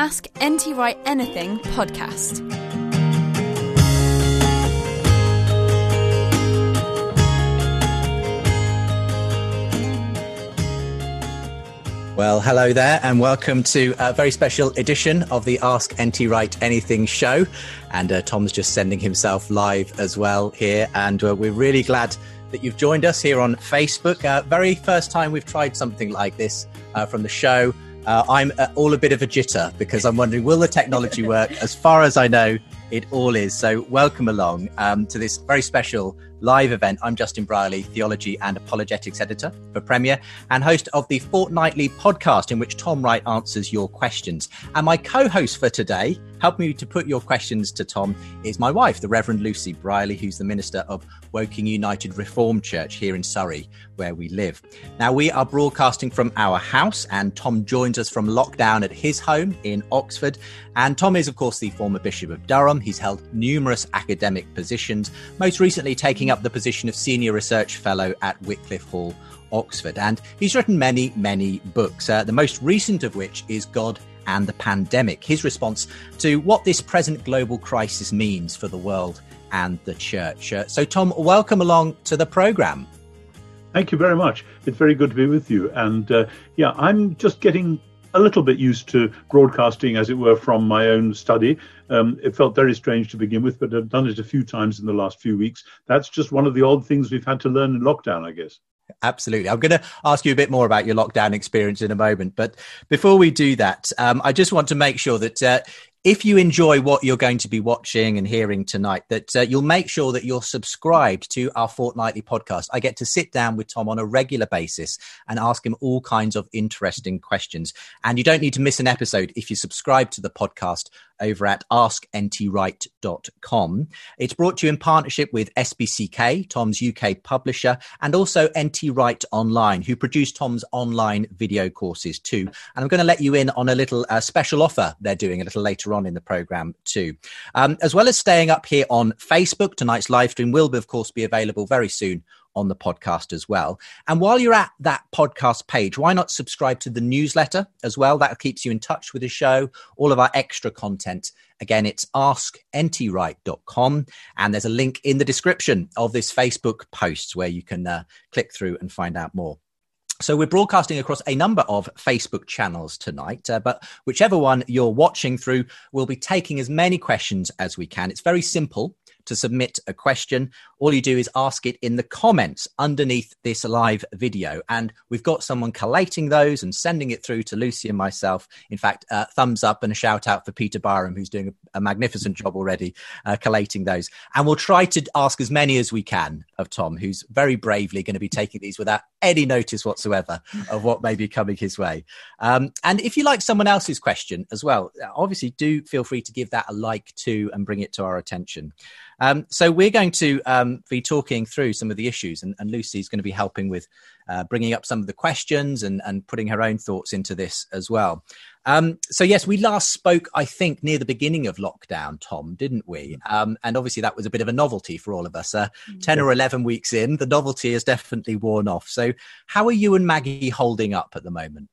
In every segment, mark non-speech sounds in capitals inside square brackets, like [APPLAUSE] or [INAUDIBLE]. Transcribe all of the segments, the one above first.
Ask NT Wright Anything podcast. Well, hello there, and welcome to a very special edition of the Ask NT Wright Anything show. And uh, Tom's just sending himself live as well here, and uh, we're really glad that you've joined us here on Facebook. Uh, very first time we've tried something like this uh, from the show. Uh, I'm uh, all a bit of a jitter because I'm wondering will the technology work? As far as I know, it all is. So, welcome along um, to this very special live event. I'm Justin Brierley, theology and apologetics editor for Premier and host of the fortnightly podcast in which Tom Wright answers your questions. And my co host for today, helping me to put your questions to Tom, is my wife, the Reverend Lucy Brierley, who's the minister of Woking United Reformed Church here in Surrey, where we live. Now, we are broadcasting from our house, and Tom joins us from lockdown at his home in Oxford. And Tom is, of course, the former Bishop of Durham. He's held numerous academic positions, most recently taking up the position of Senior Research Fellow at Wycliffe Hall, Oxford. And he's written many, many books, uh, the most recent of which is God and the Pandemic, his response to what this present global crisis means for the world and the church. Uh, so, Tom, welcome along to the programme. Thank you very much. It's very good to be with you. And uh, yeah, I'm just getting a little bit used to broadcasting, as it were, from my own study. Um, it felt very strange to begin with, but I've done it a few times in the last few weeks. That's just one of the odd things we've had to learn in lockdown, I guess. Absolutely. I'm going to ask you a bit more about your lockdown experience in a moment. But before we do that, um, I just want to make sure that uh, if you enjoy what you're going to be watching and hearing tonight, that uh, you'll make sure that you're subscribed to our fortnightly podcast. I get to sit down with Tom on a regular basis and ask him all kinds of interesting questions. And you don't need to miss an episode if you subscribe to the podcast over at askntwright.com. It's brought to you in partnership with SPCK, Tom's UK publisher, and also NT Online, who produce Tom's online video courses too. And I'm going to let you in on a little uh, special offer they're doing a little later later on in the program too. Um, as well as staying up here on Facebook, tonight's live stream will, of course, be available very soon on the podcast as well. And while you're at that podcast page, why not subscribe to the newsletter as well? That keeps you in touch with the show, all of our extra content. Again, it's askntwright.com. And there's a link in the description of this Facebook post where you can uh, click through and find out more. So we're broadcasting across a number of Facebook channels tonight, uh, but whichever one you're watching through, we'll be taking as many questions as we can. It's very simple to submit a question, all you do is ask it in the comments underneath this live video. And we've got someone collating those and sending it through to Lucy and myself. In fact, uh, thumbs up and a shout out for Peter Byram, who's doing a, a magnificent job already uh, collating those. And we'll try to ask as many as we can of Tom, who's very bravely going to be taking these without any notice whatsoever of what may be coming his way. Um, and if you like someone else's question as well, obviously do feel free to give that a like too and bring it to our attention. Um, so we're going to um, be talking through some of the issues, and, and Lucy's going to be helping with uh, bringing up some of the questions and, and putting her own thoughts into this as well. Um, so yes, we last spoke, I think, near the beginning of lockdown, Tom, didn't we? Um, and obviously that was a bit of a novelty for all of us. Uh, mm. Ten or eleven weeks in, the novelty has definitely worn off. So, how are you and Maggie holding up at the moment?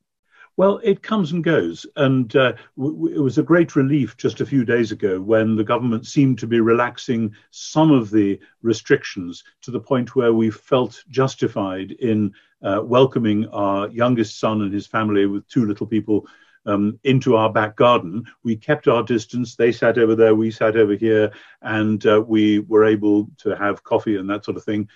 Well, it comes and goes. And uh, w- w- it was a great relief just a few days ago when the government seemed to be relaxing some of the restrictions to the point where we felt justified in uh, welcoming our youngest son and his family with two little people um, into our back garden. We kept our distance. They sat over there, we sat over here, and uh, we were able to have coffee and that sort of thing.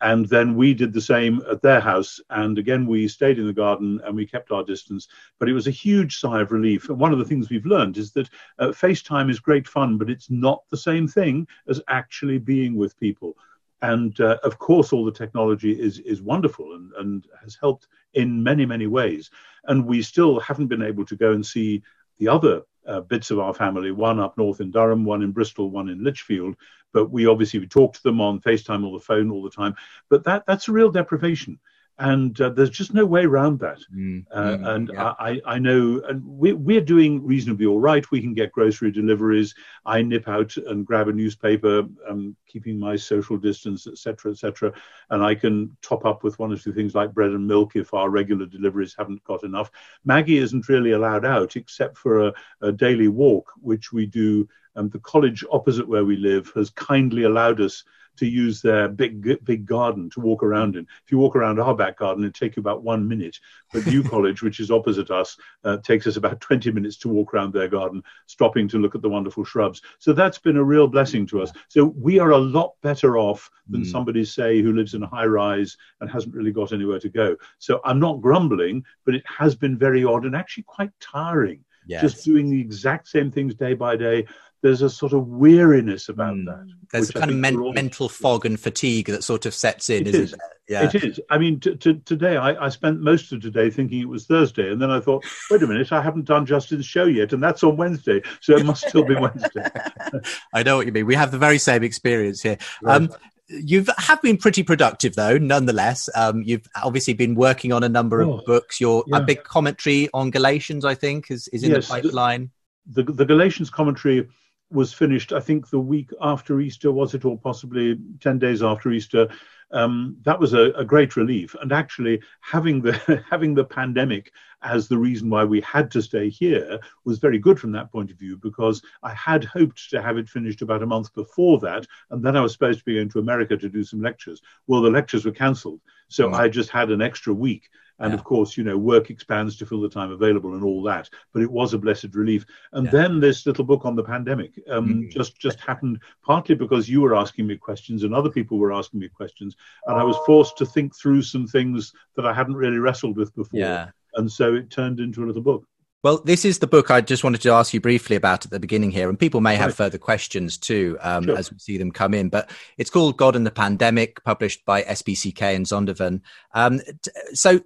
And then we did the same at their house. And again, we stayed in the garden and we kept our distance. But it was a huge sigh of relief. And one of the things we've learned is that uh, FaceTime is great fun, but it's not the same thing as actually being with people. And uh, of course, all the technology is, is wonderful and, and has helped in many, many ways. And we still haven't been able to go and see the other uh, bits of our family, one up north in Durham, one in Bristol, one in Lichfield. But we obviously we talk to them on FaceTime or the phone all the time. But that that's a real deprivation and uh, there's just no way around that. Mm, uh, mm, and yeah. I, I know, and we, we're doing reasonably all right. We can get grocery deliveries. I nip out and grab a newspaper, um, keeping my social distance, etc., etc. And I can top up with one or two things like bread and milk if our regular deliveries haven't got enough. Maggie isn't really allowed out except for a, a daily walk, which we do. And the college opposite where we live has kindly allowed us to use their big big garden to walk around in. If you walk around our back garden, it takes you about one minute. But New [LAUGHS] College, which is opposite us, uh, takes us about 20 minutes to walk around their garden, stopping to look at the wonderful shrubs. So that's been a real blessing to us. So we are a lot better off than mm. somebody, say, who lives in a high rise and hasn't really got anywhere to go. So I'm not grumbling, but it has been very odd and actually quite tiring. Yes. Just doing the exact same things day by day there's a sort of weariness about mm. that. There's a kind of men- mental fog and fatigue that sort of sets in, it isn't is. it? Yeah. It is. I mean, t- t- today I, I, spent most of today thinking it was Thursday, and then I thought, wait a minute, I haven't done Justin's show yet, and that's on Wednesday, so it must still be [LAUGHS] Wednesday. [LAUGHS] I know what you mean. We have the very same experience here. Right. Um, you have been pretty productive though nonetheless um, you've obviously been working on a number of oh, books your yeah. a big commentary on galatians i think is, is in yes, the pipeline the, the, the galatians commentary was finished, I think, the week after Easter, was it, or possibly 10 days after Easter. Um, that was a, a, great relief. And actually, having the, [LAUGHS] having the pandemic as the reason why we had to stay here was very good from that point of view, because I had hoped to have it finished about a month before that. And then I was supposed to be going to America to do some lectures. Well, the lectures were cancelled. So mm. I just had an extra week. And yeah. of course, you know, work expands to fill the time available and all that. But it was a blessed relief. And yeah. then this little book on the pandemic um, mm. just just happened partly because you were asking me questions and other people were asking me questions, and I was forced to think through some things that I hadn't really wrestled with before. Yeah. And so it turned into a little book. Well, this is the book I just wanted to ask you briefly about at the beginning here, and people may have further questions too um, sure. as we see them come in. But it's called God and the Pandemic, published by SPCK and Zondervan. Um, so,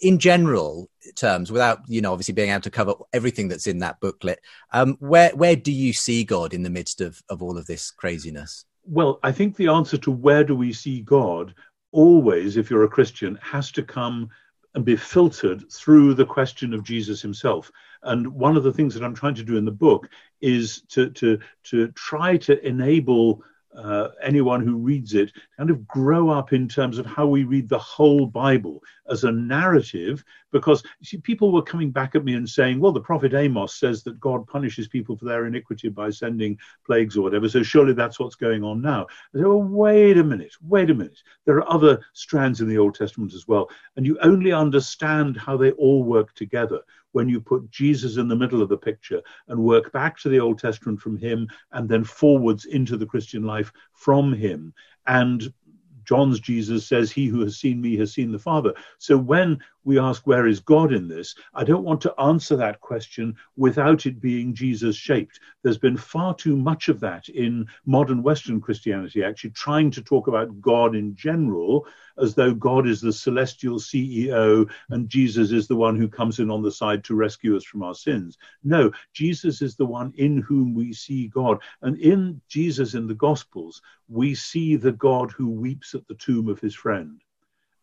in general terms, without you know obviously being able to cover everything that's in that booklet, um, where where do you see God in the midst of of all of this craziness? Well, I think the answer to where do we see God always, if you're a Christian, has to come and be filtered through the question of Jesus himself. And one of the things that I'm trying to do in the book is to to to try to enable uh, anyone who reads it kind of grow up in terms of how we read the whole Bible as a narrative. Because see, people were coming back at me and saying, well, the prophet Amos says that God punishes people for their iniquity by sending plagues or whatever. So surely that's what's going on now. I said, oh, wait a minute, wait a minute. There are other strands in the Old Testament as well. And you only understand how they all work together when you put Jesus in the middle of the picture and work back to the Old Testament from him and then forwards into the Christian life from him. And John's Jesus says, He who has seen me has seen the Father. So when we ask, Where is God in this? I don't want to answer that question without it being Jesus shaped. There's been far too much of that in modern Western Christianity, actually trying to talk about God in general as though God is the celestial CEO and Jesus is the one who comes in on the side to rescue us from our sins. No, Jesus is the one in whom we see God. And in Jesus in the Gospels, we see the God who weeps at the tomb of his friend.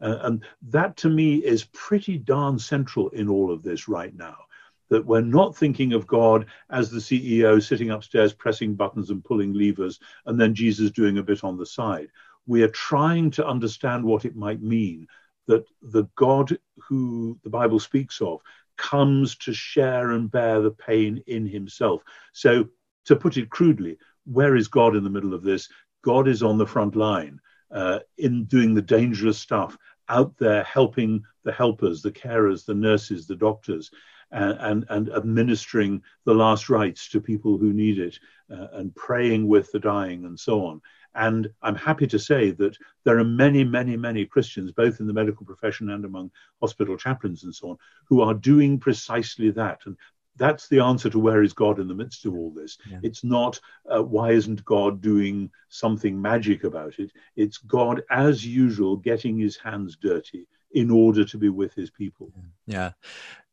Uh, and that to me is pretty darn central in all of this right now. That we're not thinking of God as the CEO sitting upstairs pressing buttons and pulling levers, and then Jesus doing a bit on the side. We are trying to understand what it might mean that the God who the Bible speaks of comes to share and bear the pain in himself. So, to put it crudely, where is God in the middle of this? God is on the front line uh, in doing the dangerous stuff out there helping the helpers, the carers, the nurses, the doctors, and, and, and administering the last rites to people who need it, uh, and praying with the dying, and so on. And I'm happy to say that there are many, many, many Christians, both in the medical profession and among hospital chaplains and so on, who are doing precisely that. And that's the answer to where is God in the midst of all this. Yeah. It's not uh, why isn't God doing something magic about it. It's God, as usual, getting his hands dirty in order to be with his people. Yeah.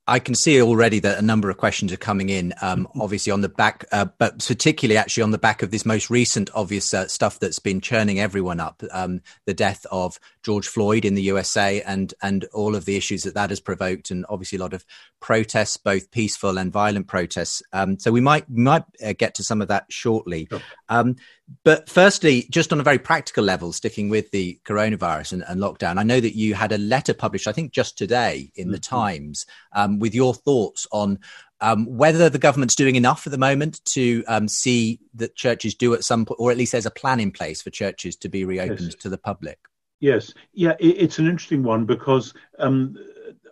I can see already that a number of questions are coming in, um, mm-hmm. obviously on the back, uh, but particularly actually on the back of this most recent obvious uh, stuff that's been churning everyone up, um, the death of George Floyd in the USA and and all of the issues that that has provoked, and obviously a lot of protests, both peaceful and violent protests. Um, so we might might uh, get to some of that shortly. Sure. But firstly, just on a very practical level, sticking with the coronavirus and, and, lockdown, I know that you had a letter published, I think just today in mm-hmm. the Times, um, with your thoughts on um, whether the government's doing enough at the moment to um, see that churches do at some point, or at least there's a plan in place for churches to be reopened yes. to the public. Yes, yeah, it, it's an interesting one because um,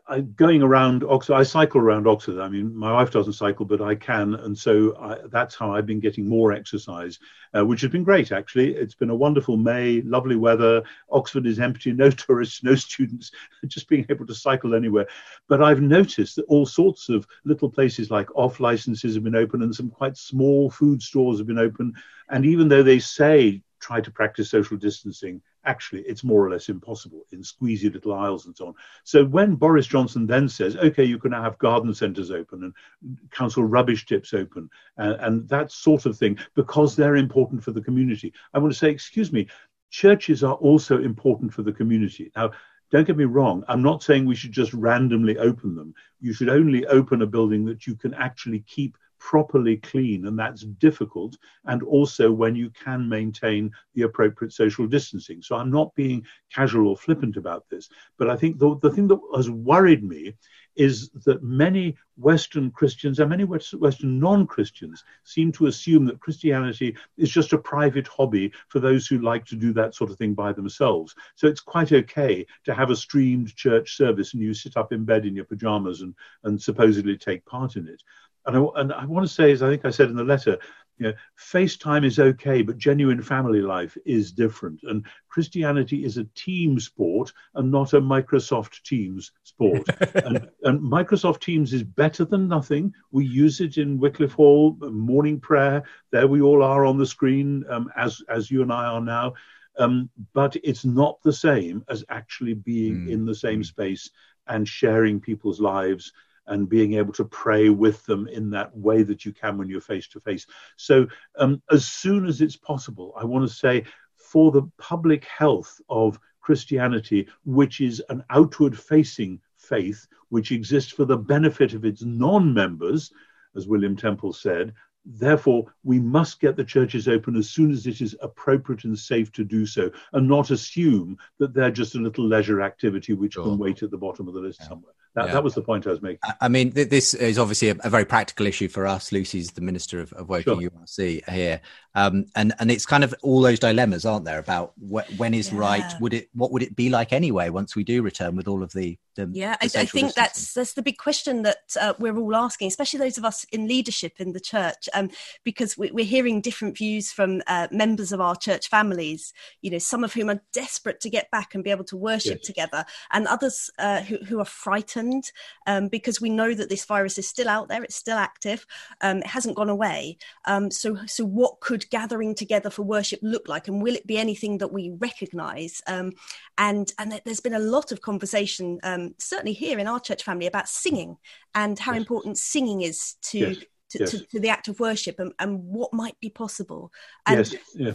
I, going around Oxford, I cycle around Oxford. I mean, my wife doesn't cycle, but I can, and so I, that's how I've been getting more exercise, uh, which has been great. Actually, it's been a wonderful May, lovely weather. Oxford is empty, [LAUGHS] no tourists, no students, [LAUGHS] just being able to cycle anywhere. But I've noticed that all sorts of little places like off licenses have been open, and some quite small food stores have been open. And even though they say try to practice social distancing, actually it's more or less impossible in squeezy little aisles and so on. So when Boris Johnson then says, okay, you can have garden centres open and council rubbish tips open and, and that sort of thing, because they're important for the community, I want to say, excuse me, churches are also important for the community. Now, don't get me wrong, I'm not saying we should just randomly open them. You should only open a building that you can actually keep properly clean, and that's difficult, and also when you can maintain the appropriate social distancing. So I'm not being casual or flippant about this, but I think the, the thing that has worried me is that many Western Christians and many Western non Christians seem to assume that Christianity is just a private hobby for those who like to do that sort of thing by themselves. So it's quite okay to have a streamed church service and you sit up in bed in your pajamas and, and supposedly take part in it. And I, and I want to say, as I think I said in the letter, you know, FaceTime is okay, but genuine family life is different. And Christianity is a team sport and not a Microsoft Teams sport. [LAUGHS] and, and, Microsoft Teams is better than nothing. We use it in Wycliffe Hall, morning prayer. There we all are on the screen, um, as as you and I are now. Um, but it's not the same as actually being mm. in the same space and sharing people's lives and being able to pray with them in that way that you can when you're face to face. So, um, as soon as it's possible, I want to say for the public health of Christianity, which is an outward facing faith, which exists for the benefit of its non members, as William Temple said, Therefore, we must get the churches open as soon as it is appropriate and safe to do so, and not assume that they're just a little leisure activity which sure. can wait at the bottom of the list yeah. somewhere. That, yeah. that was the point I was making. I mean, th- this is obviously a, a, very practical issue for us. Lucy's the Minister of, of Woking sure. URC here. Um, and, and it's kind of all those dilemmas, aren't there, about wh- when is yeah. right? Would it, what would it be like anyway once we do return with all of the, the yeah, the I, I, think that's that's the big question that uh, we're all asking, especially those of us in leadership in the church, um, because we, are hearing different views from uh, members of our church families. You know, some of whom are desperate to get back and be able to worship yes. together, and others uh, who, who are frightened um, because we know that this virus is still out there, it's still active, um, it hasn't gone away. Um, so, so what could gathering together for worship look like, and will it be anything that we recognise? Um, and and there's been a lot of conversation, um, certainly here in our church family, about singing and how yes. important singing is to. Yes. To, yes. to, to, the act of worship and, and what might be possible. And yes, yeah.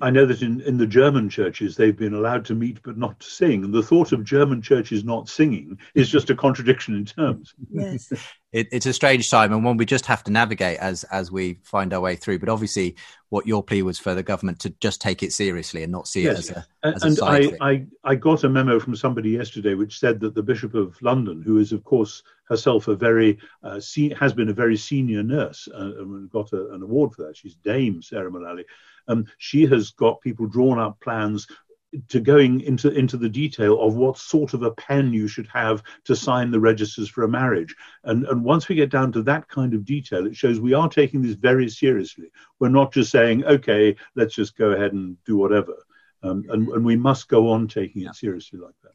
I know that in, in the German churches they've been allowed to meet but not to sing. And the thought of German churches not singing is just a contradiction in terms. Yes. [LAUGHS] it, it's a strange time and one we just have to navigate as as we find our way through. But obviously, what your plea was for the government to just take it seriously and not see yes. it as a, as and a I, I, I got a memo from somebody yesterday which said that the Bishop of London, who is of course herself a very uh, se- has been a very senior nurse uh, and got a, an award for that. She's Dame Sarah Mullally um, she has got people drawn up plans to going into into the detail of what sort of a pen you should have to sign the registers for a marriage. And and once we get down to that kind of detail, it shows we are taking this very seriously. We're not just saying, okay, let's just go ahead and do whatever. Um, and, and we must go on taking it seriously like that.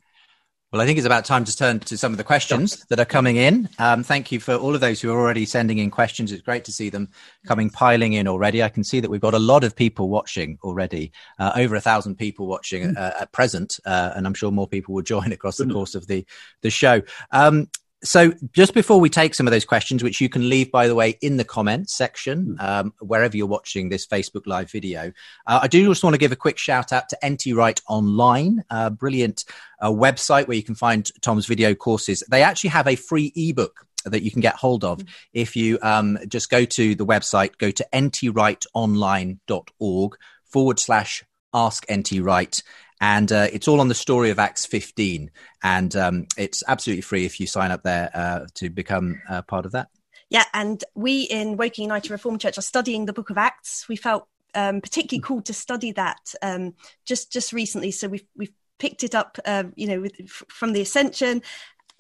Well, I think it's about time to turn to some of the questions that are coming in. Um, thank you for all of those who are already sending in questions. It's great to see them coming piling in already. I can see that we've got a lot of people watching already, uh, over a thousand people watching uh, at present, uh, and I'm sure more people will join [LAUGHS] across the course of the the show. Um, so just before we take some of those questions, which you can leave, by the way, in the comments section, hmm. um, wherever you're watching this Facebook Live video, uh, I do just want to give a quick shout out to NT Wright Online, a brilliant uh, website where you can find Tom's video courses. They actually have a free ebook that you can get hold of mm-hmm. if you um, just go to the website, go to ntwrightonline.org forward slash ask nt wright and uh, it's all on the story of Acts 15, and um, it's absolutely free if you sign up there uh, to become uh, part of that. Yeah, and we in Woking United Reformed Church are studying the Book of Acts. We felt um, particularly called to study that um, just just recently, so we've we've picked it up, uh, you know, with, from the Ascension,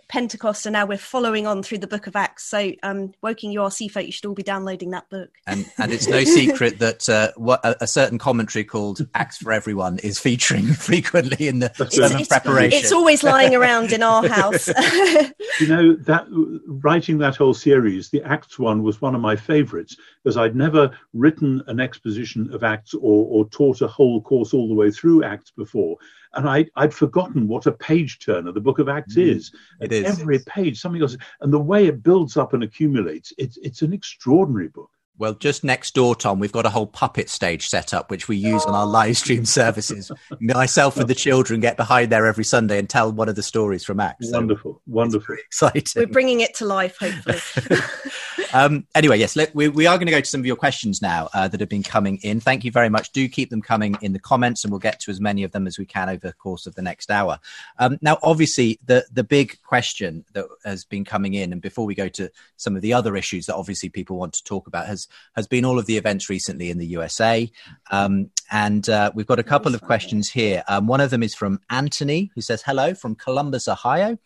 Pentecost, and now we're following on through the Book of Acts. So, um, Woking URC folk, you should all be downloading that book. And, [LAUGHS] and it's no secret that uh, what a, a, certain commentary called Acts for Everyone is featuring [LAUGHS] frequently in the sermon preparation. It's always lying around in our [LAUGHS] house. you know that writing that whole series, the Acts one was one of my favourites because I'd never written an exposition of Acts or, or taught a whole course all the way through Acts before and I, would forgotten what a page turner the book of Acts mm, is. It is. Every page, something else. And the way it builds up and accumulates, it's, it's an extraordinary book. Well, just next door, Tom, we've got a whole puppet stage set up, which we use on our live stream services. Myself and the children get behind there every Sunday and tell one of the stories from Acts. Wonderful, so wonderful, exciting. We're bringing it to life, hopefully. [LAUGHS] [LAUGHS] um, anyway, yes, let, we, we, are going to go to some of your questions now uh, that have been coming in. Thank you very much. Do keep them coming in the comments, and we'll get to as many of them as we can over the course of the next hour. Um, now, obviously, the the big question that has been coming in, and before we go to some of the other issues that obviously people want to talk about, has has been all of the events recently in the USA. Um, and uh, we've got a couple of questions here. Um, one of them is from Anthony, who says, Hello from Columbus, Ohio.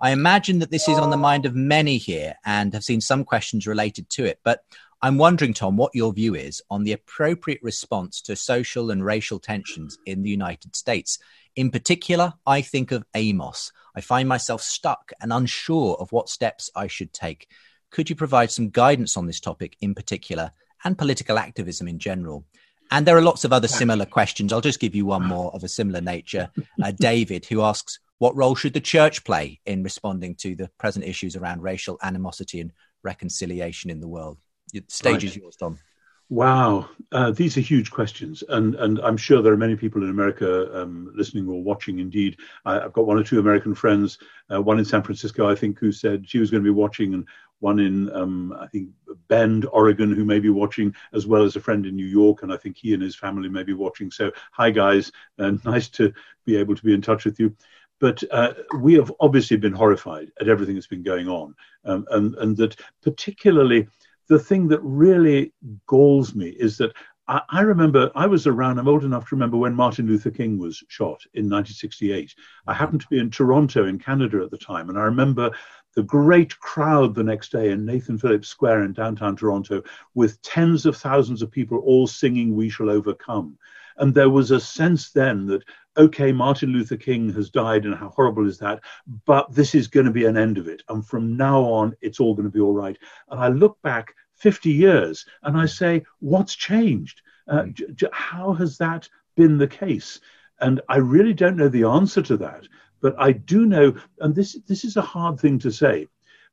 I imagine that this is on the mind of many here and have seen some questions related to it. But I'm wondering, Tom, what your view is on the appropriate response to social and racial tensions in the United States. In particular, I think of Amos. I find myself stuck and unsure of what steps I should take. Could you provide some guidance on this topic in particular and political activism in general? And there are lots of other similar questions. I'll just give you one more of a similar nature. Uh, [LAUGHS] David, who asks, what role should the church play in responding to the present issues around racial animosity and reconciliation in the world? The stage right. is yours, Tom. Wow, uh, these are huge questions, and and I'm sure there are many people in America um, listening or watching. Indeed, I, have got one or two American friends, uh, one in San Francisco, I think, who said she was going to be watching, and one in um, I think Bend, Oregon, who may be watching, as well as a friend in New York, and I think he and his family may be watching. So, hi guys, and nice to be able to be in touch with you. But uh, we have obviously been horrified at everything that's been going on, um, and and that particularly the thing that really galls me is that I, I, remember I was around, I'm old enough to remember when Martin Luther King was shot in 1968. I happened to be in Toronto, in Canada at the time, and I remember the great crowd the next day in Nathan Phillips Square in downtown Toronto with tens of thousands of people all singing We Shall Overcome. And there was a sense then that, okay, Martin Luther King has died, and how horrible is that? But this is going to be an end of it. And from now on, it's all going to be all right. And I look back 50 years and I say, what's changed? Uh, j- j- how has that been the case? And I really don't know the answer to that. But I do know, and this, this is a hard thing to say,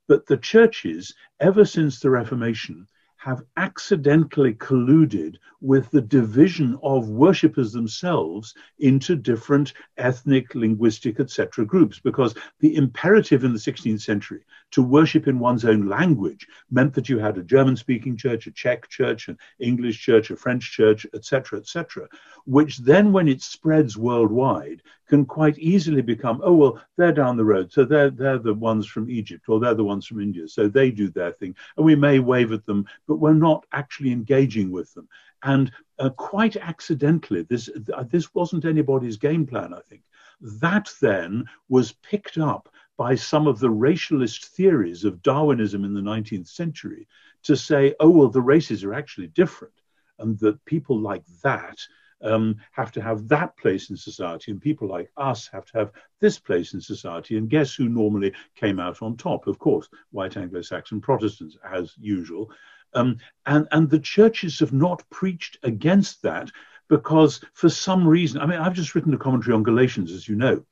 but the churches, ever since the Reformation, have accidentally colluded with the division of worshippers themselves into different ethnic, linguistic, etc. groups, because the imperative in the 16th century to worship in one's own language meant that you had a German-speaking church, a Czech church, an English church, a French church, etc., etc., which then, when it spreads worldwide, can quite easily become, oh well, they're down the road, so they're they're the ones from Egypt or they're the ones from India, so they do their thing, and we may wave at them, but we're not actually engaging with them. And uh, quite accidentally, this uh, this wasn't anybody's game plan. I think that then was picked up by some of the racialist theories of Darwinism in the 19th century to say, oh well, the races are actually different, and that people like that um, have to have that place in society, and people like us have to have this place in society. And guess who normally came out on top? Of course, white Anglo Saxon Protestants, as usual. Um, and, and the churches have not preached against that because, for some reason, I mean, I've just written a commentary on Galatians, as you know.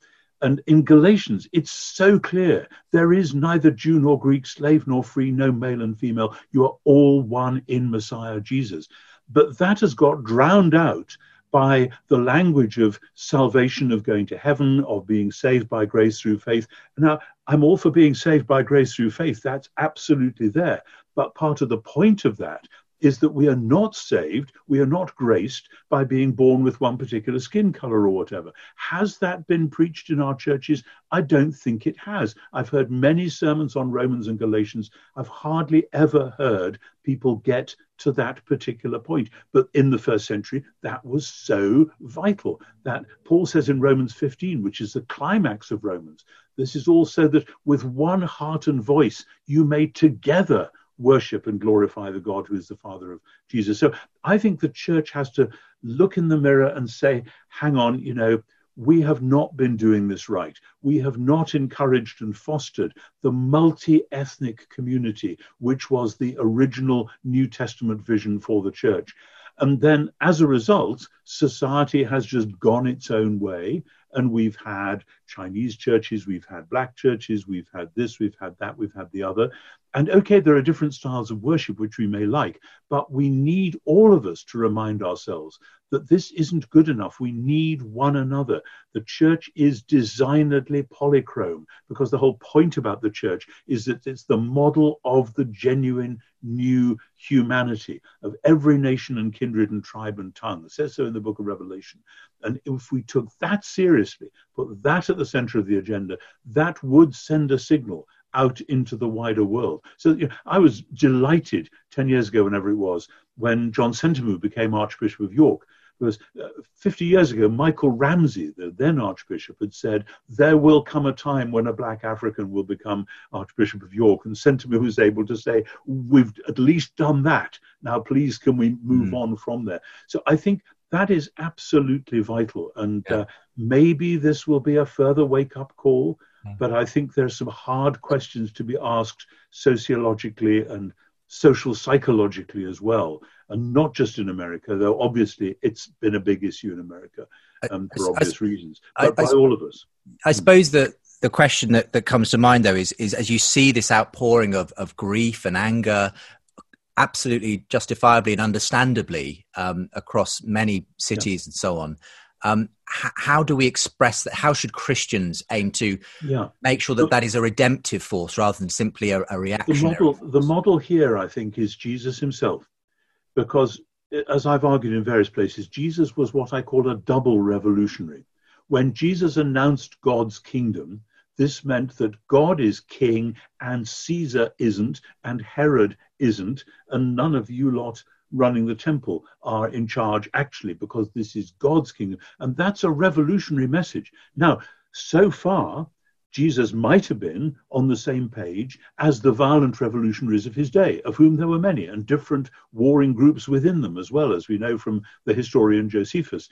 And in Galatians, it's so clear there is neither Jew nor Greek, slave nor free, no male and female. You are all one in Messiah Jesus. But that has got drowned out by the language of salvation, of going to heaven, of being saved by grace through faith. Now, I'm all for being saved by grace through faith. That's absolutely there. But part of the point of that is that we are not saved, we are not graced by being born with one particular skin color or whatever. Has that been preached in our churches? I don't think it has. I've heard many sermons on Romans and Galatians. I've hardly ever heard people get to that particular point. But in the first century, that was so vital that Paul says in Romans 15, which is the climax of Romans, this is also that with one heart and voice you may together worship and glorify the God who is the Father of Jesus. So I think the church has to look in the mirror and say, hang on, you know, we have not been doing this right. We have not encouraged and fostered the multi ethnic community, which was the original New Testament vision for the church. And then as a result, society has just gone its own way. And we've had Chinese churches, we've had black churches, we've had this, we've had that, we've had the other. And okay, there are different styles of worship which we may like, but we need all of us to remind ourselves that this isn't good enough. We need one another. The church is designedly polychrome because the whole point about the church is that it's the model of the genuine new humanity of every nation and kindred and tribe and tongue. It says so in the book of Revelation. And if we took that seriously, put that at the center of the agenda, that would send a signal out into the wider world. So you know, I was delighted 10 years ago, whenever it was, when John Sentamu became Archbishop of York. Because uh, 50 years ago, Michael Ramsey, the then Archbishop, had said, There will come a time when a black African will become Archbishop of York. And Sentamu was able to say, We've at least done that. Now, please, can we move mm. on from there? So I think that is absolutely vital. And yeah. uh, maybe this will be a further wake up call but I think there's some hard questions to be asked sociologically and social psychologically as well, and not just in America, though obviously it's been a big issue in America um, for I, obvious I, reasons, but I, by all of us. I suppose that the question that, that comes to mind though is is as you see this outpouring of, of grief and anger absolutely justifiably and understandably um, across many cities yeah. and so on um, h- how do we express that? How should Christians aim to yeah. make sure that the, that is a redemptive force rather than simply a, a reaction? The model, the model here, I think, is Jesus himself, because as I've argued in various places, Jesus was what I call a double revolutionary. When Jesus announced God's kingdom, this meant that God is king and Caesar isn't, and Herod isn't, and none of you lot running the temple are in charge actually because this is God's kingdom. And that's a revolutionary message. Now, so far, Jesus might have been on the same page as the violent revolutionaries of his day, of whom there were many, and different warring groups within them as well, as we know from the historian Josephus.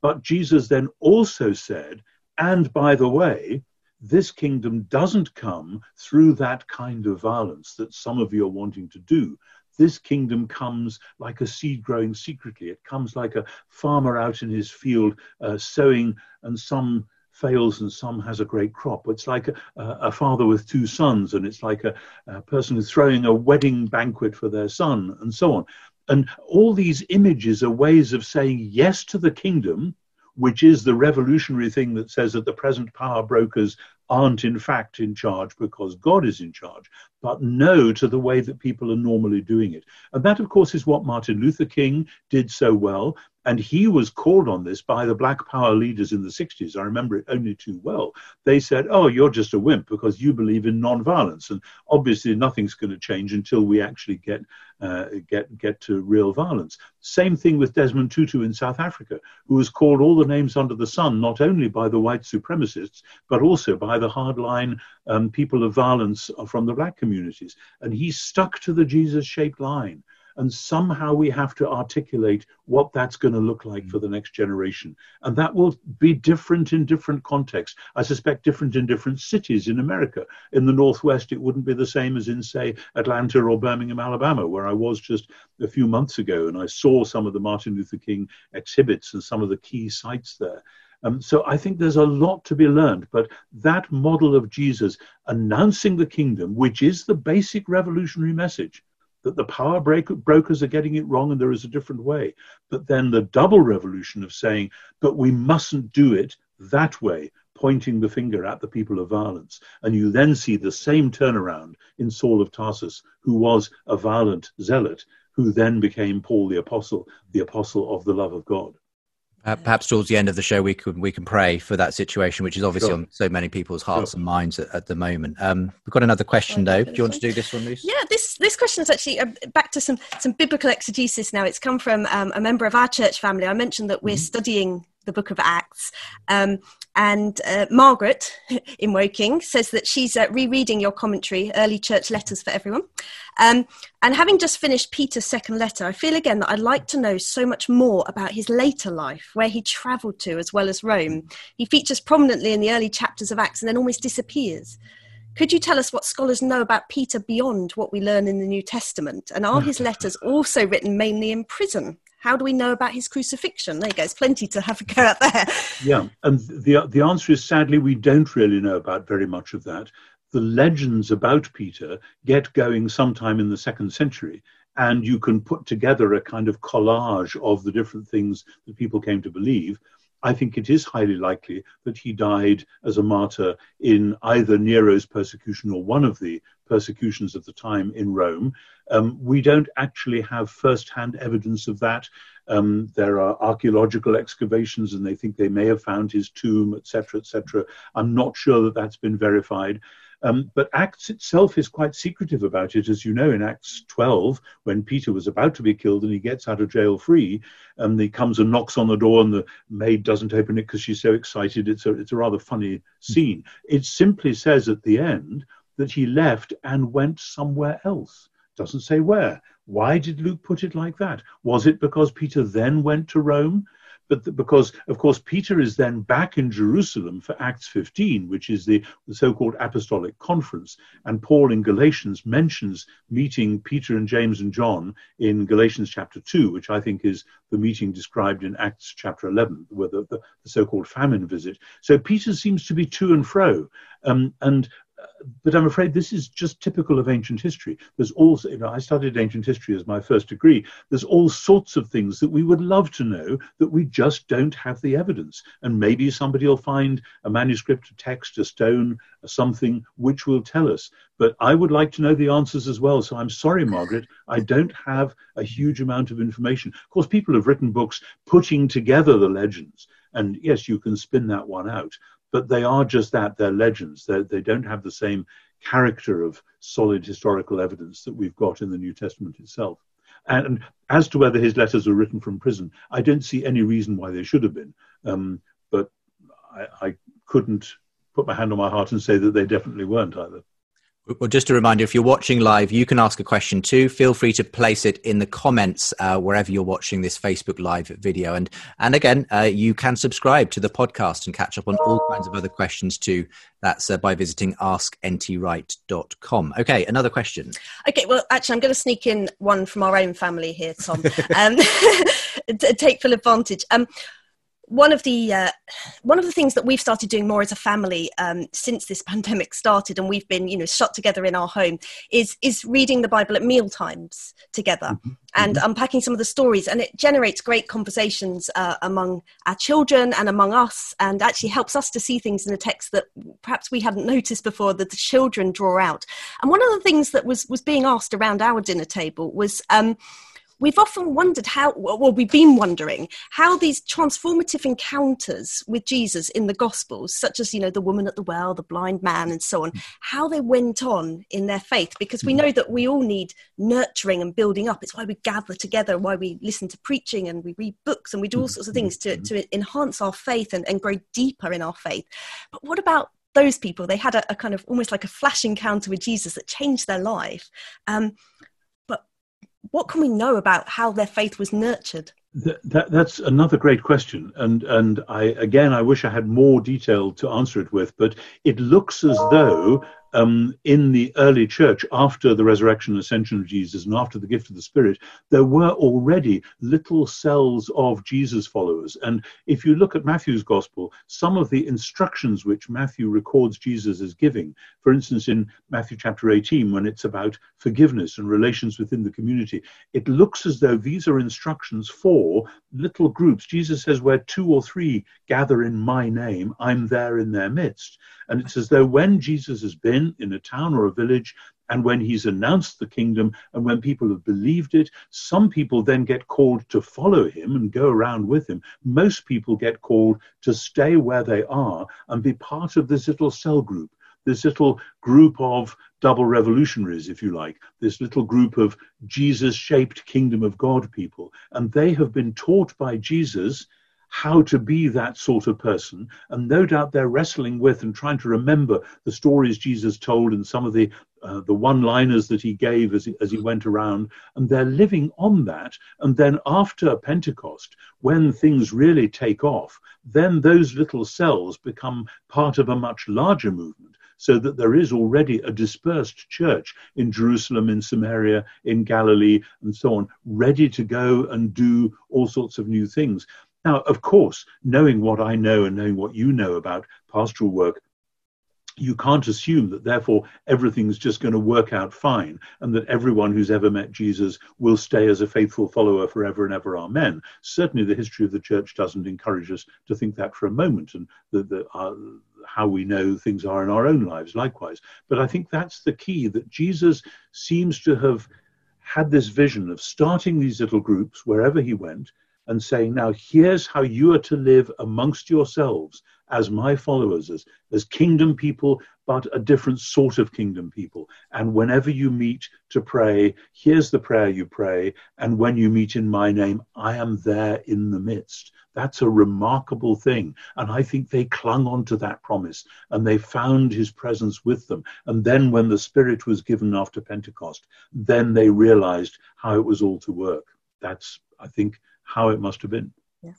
But Jesus then also said, and by the way, this kingdom doesn't come through that kind of violence that some of you are wanting to do, this kingdom comes like a seed growing secretly. It comes like a farmer out in his field uh, sowing, and some fails and some has a great crop. It's like a, a father with two sons, and it's like a, a person throwing a wedding banquet for their son, and so on. And all these images are ways of saying yes to the kingdom, which is the revolutionary thing that says that the present power brokers aren't in fact in charge because God is in charge, but no to the way that people are normally doing it. And that, of course, is what Martin Luther King did so well. And he was called on this by the black power leaders in the 60s. I remember it only too well. They said, Oh, you're just a wimp because you believe in non-violence. And obviously, nothing's going to change until we actually get, uh, get, get to real violence. Same thing with Desmond Tutu in South Africa, who was called all the names under the sun, not only by the white supremacists, but also by the hardline um, people of violence from the black communities. And he stuck to the Jesus shaped line and somehow we have to articulate what that's going to look like mm. for the next generation. And that will be different in different contexts. I suspect different in different cities in America. In the Northwest, it wouldn't be the same as in, say, Atlanta or Birmingham, Alabama, where I was just a few months ago and I saw some of the Martin Luther King exhibits and some of the key sites there. Um, so I think there's a lot to be learned, but that model of Jesus announcing the kingdom, which is the basic revolutionary message, that the power brokers are getting it wrong and there is a different way. But then the double revolution of saying, but we mustn't do it that way, pointing the finger at the people of violence. And you then see the same turnaround in Saul of Tarsus, who was a violent zealot, who then became Paul the Apostle, the apostle of the love of God. Uh, perhaps towards the end of the show, we can we can pray for that situation, which is obviously sure. on so many people's hearts sure. and minds at, at, the moment. Um, we've got another question, though. Do you want to do this one, Luce? Yeah, this this question is actually uh, back to some some biblical exegesis. Now, it's come from um, a member of our church family. I mentioned that we're mm-hmm. studying the Book of Acts, um, and uh, Margaret [LAUGHS] in Woking says that she's uh, rereading your commentary, Early Church Letters for Everyone. Um, and having just finished Peter's second letter, I feel again that I'd like to know so much more about his later life, where he travelled to as well as Rome. He features prominently in the early chapters of Acts and then almost disappears. Could you tell us what scholars know about Peter beyond what we learn in the New Testament? And are his [LAUGHS] letters also written mainly in prison? How do we know about his crucifixion? There you go. It's plenty to have a go at there. Yeah, and the the answer is sadly we don't really know about very much of that. The legends about Peter get going sometime in the second century, and you can put together a kind of collage of the different things that people came to believe. I think it is highly likely that he died as a martyr in either Nero's persecution or one of the persecutions of the time in Rome. Um, we don't actually have first hand evidence of that. Um, there are archaeological excavations, and they think they may have found his tomb, etc., etc. I'm not sure that that's been verified. Um, but Acts itself is quite secretive about it. As you know, in Acts 12, when Peter was about to be killed and he gets out of jail free, and he comes and knocks on the door, and the maid doesn't open it because she's so excited. It's a, it's a rather funny scene. It simply says at the end that he left and went somewhere else. Doesn't say where. Why did Luke put it like that? Was it because Peter then went to Rome? but the, because, of course, Peter is then back in Jerusalem for Acts 15, which is the, the so called Apostolic Conference. And Paul in Galatians mentions meeting Peter and James and John in Galatians chapter 2, which I think is the meeting described in Acts chapter 11, where the, the, the so called famine visit. So Peter seems to be to and fro. Um, and but I'm afraid this is just typical of ancient history. There's also, you know, I studied ancient history as my first degree. There's all sorts of things that we would love to know that we just don't have the evidence. And maybe somebody will find a manuscript, a text, a stone, something which will tell us. But I would like to know the answers as well. So I'm sorry, Margaret, I don't have a huge amount of information. Of course, people have written books putting together the legends. And yes, you can spin that one out but they are just that they're legends. They're, they do not have the same character of solid historical evidence that we've got in the new testament itself. And as to whether his letters were written from prison i don't see any reason why they should have been. Um, but I, I couldn't put my hand on my heart and say that they definitely weren't either well, just a reminder if you're watching live, you can ask a question too. Feel free to place it in the comments uh, wherever you're watching this Facebook Live video. And, and again, uh, you can subscribe to the podcast and catch up on all kinds of other questions too. That's uh, by visiting askntwright.com. Okay, another question. Okay, well, actually, I'm going to sneak in one from our own family here, Tom. um, [LAUGHS] take full advantage. Um, one of the uh, one of the things that we've started doing more as a family um, since this [LAUGHS] pandemic started, and we've been you know shut together in our home, is is reading the Bible at meal times together mm-hmm. and mm-hmm. unpacking some of the stories, and it generates great conversations uh, among our children and among us, and actually helps us to see things in the text that perhaps we hadn't noticed before that the children draw out. And one of the things that was was being asked around our dinner table was. Um, we've often wondered how, well, we've been wondering how these transformative encounters with Jesus in the Gospels, such as, you know, the woman at the well, the blind man, and so on, how they went on in their faith, because we mm. know that we all need nurturing and building up. It's why we gather together, why we listen to preaching and we read books and we do all mm. sorts of things to, mm. to enhance our faith and, and grow deeper in our faith. But what about those people? They had a, a kind of almost like a flash encounter with Jesus that changed their life. Um, what can we know about how their faith was nurtured? That, that, that's another great question, and and I again I wish I had more detail to answer it with, but it looks as though um, in the early church, after the resurrection and ascension of Jesus and after the gift of the Spirit, there were already little cells of Jesus followers. And if you look at Matthew's gospel, some of the instructions which Matthew records Jesus as giving, for instance, in Matthew chapter 18, when it's about forgiveness and relations within the community, it looks as though these are instructions for little groups. Jesus says, Where two or three gather in my name, I'm there in their midst. And it's as though when Jesus has been in a town or a village, and when he's announced the kingdom, and when people have believed it, some people then get called to follow him and go around with him. Most people get called to stay where they are and be part of this little cell group this little group of double revolutionaries, if you like, this little group of Jesus shaped kingdom of God people. And they have been taught by Jesus how to be that sort of person. And no doubt they're wrestling with and trying to remember the stories Jesus told and some of the uh, the one-liners that he gave as he, as he went around, and they're living on that. And then after Pentecost, when things really take off, then those little cells become part of a much larger movement so that there is already a dispersed church in Jerusalem, in Samaria, in Galilee, and so on, ready to go and do all sorts of new things. Now, of course, knowing what I know and knowing what you know about pastoral work, you can't assume that therefore everything's just going to work out fine and that everyone who's ever met Jesus will stay as a faithful follower forever and ever. Amen. Certainly, the history of the church doesn't encourage us to think that for a moment, and the, the, uh, how we know things are in our own lives, likewise. But I think that's the key that Jesus seems to have had this vision of starting these little groups wherever he went and saying, now here's how you are to live amongst yourselves as my followers, as, as kingdom people, but a different sort of kingdom people. And whenever you meet to pray, here's the prayer you pray. And when you meet in my name, I am there in the midst. That's a remarkable thing. And I think they clung on to that promise and they found his presence with them. And then when the Spirit was given after Pentecost, then they realized how it was all to work. That's, I think, how it must have been. Yeah.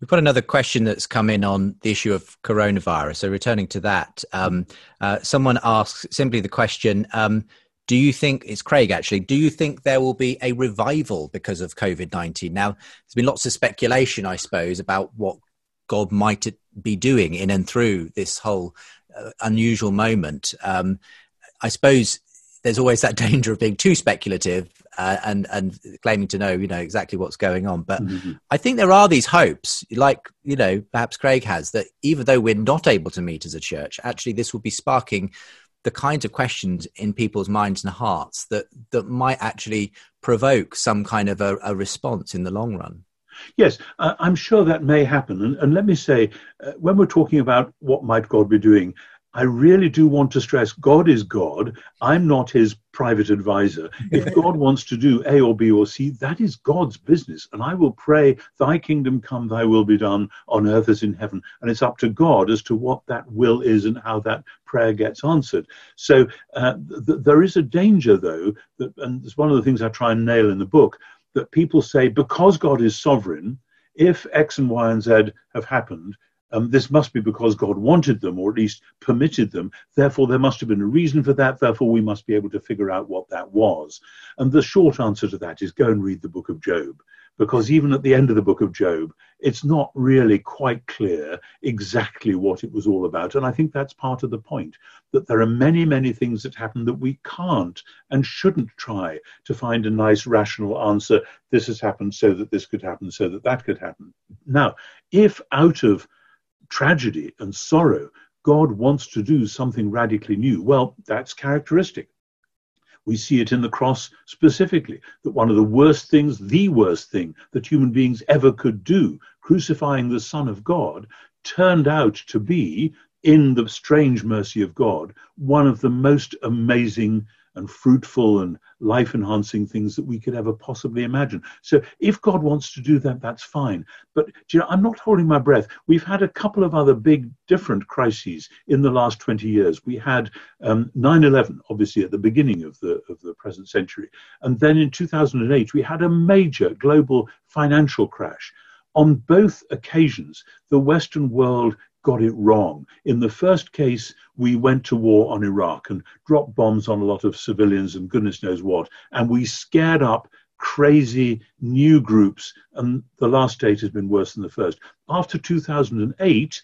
We've got another question that's come in on the issue of coronavirus. So, returning to that, um, uh, someone asks simply the question um, Do you think, it's Craig actually, do you think there will be a revival because of COVID 19? Now, there's been lots of speculation, I suppose, about what God might be doing in and through this whole uh, unusual moment. Um, I suppose there's always that [LAUGHS] danger of being too speculative uh, and and claiming to know you know exactly what's going on. But mm-hmm. I think there are these hopes, like you know perhaps Craig has, that even though we're not able to meet as a church, actually this will be sparking the kinds of questions in people's minds and hearts that that might actually provoke some kind of a, a response in the long run. Yes, uh, I'm sure that may happen. And, and let me say, uh, when we're talking about what might God be doing, I really do want to stress God is God. I'm not his private advisor. If [LAUGHS] God wants to do A or B or C, that is God's business. And I will pray, Thy kingdom come, Thy will be done on earth as in heaven. And it's up to God as to what that will is and how that prayer gets answered. So uh, th- there is a danger, though, that, and it's one of the things I try and nail in the book, that people say, because God is sovereign, if X and Y and Z have happened, um, this must be because God wanted them, or at least permitted them. Therefore, there must have been a reason for that. Therefore, we must be able to figure out what that was. And the short answer to that is go and read the book of Job. Because even at the end of the book of Job, it's not really quite clear exactly what it was all about. And I think that's part of the point that there are many, many things that happen that we can't and shouldn't try to find a nice, rational answer. This has happened so that this could happen, so that that could happen. Now, if out of tragedy and sorrow, God wants to do something radically new. Well, that's characteristic. We see it in the cross specifically that one of the worst things, the worst thing that human beings ever could do, crucifying the Son of God, turned out to be, in the strange mercy of God, one of the most amazing and fruitful and life enhancing things that we could ever possibly imagine. So if God wants to do that, that's fine. But you know, I'm not holding my breath. We've had a couple of other big different crises in the last 20 years. We had um, 9/11, obviously at the beginning of the of the present century, and then in 2008 we had a major global financial crash. On both occasions, the Western world got it wrong. In the first case, we went to war on Iraq and dropped bombs on a lot of civilians and goodness knows what, and we scared up crazy new groups, and the last state has been worse than the first. After 2008,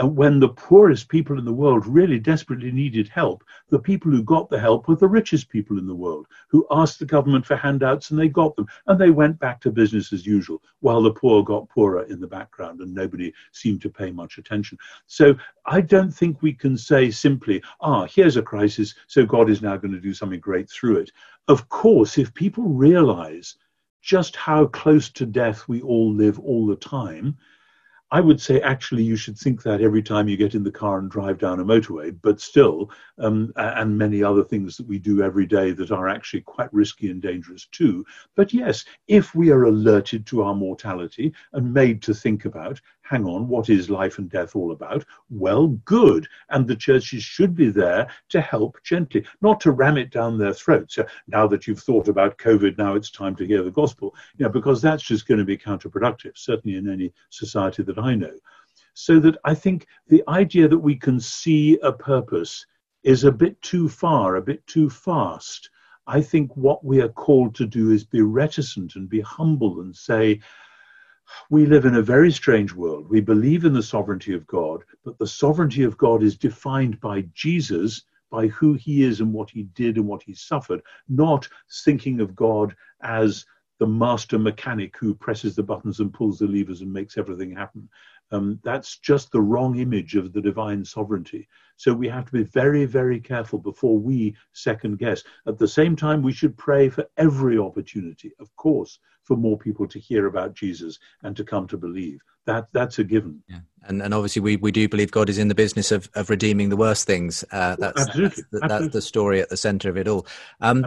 and when the poorest people in the world really desperately needed help, the people who got the help were the richest people in the world who asked the government for handouts and they got them. And they went back to business as usual while the poor got poorer in the background and nobody seemed to pay much attention. So I don't think we can say simply, ah, here's a crisis, so God is now going to do something great through it. Of course, if people realize just how close to death we all live all the time, I would say actually you should think that every time you get in the car and drive down a motorway, but still, um, and many other things that we do every day that are actually quite risky and dangerous too. But yes, if we are alerted to our mortality and made to think about hang on, what is life and death all about? Well, good. And the churches should be there to help gently, not to ram it down their throats. So now that you've thought about COVID, now it's time to hear the gospel, you know, because that's just going to be counterproductive, certainly in any society that I know. So that I think the idea that we can see a purpose is a bit too far, a bit too fast. I think what we are called to do is be reticent and be humble and say, we live in a very strange world. We believe in the sovereignty of God, but the sovereignty of God is defined by Jesus, by who he is and what he did and what he suffered, not thinking of God as the master mechanic who presses the buttons and pulls the levers and makes everything happen. Um, that's just the wrong image of the divine sovereignty. So we have to be very, very careful before we second guess. At the same time, we should pray for every opportunity, of course, for more people to hear about Jesus and to come to believe. That that's a given. Yeah. And and obviously we, we do believe God is in the business of, of redeeming the worst things. Uh, that's, Absolutely. That's, Absolutely. that's the story at the centre of it all. Um,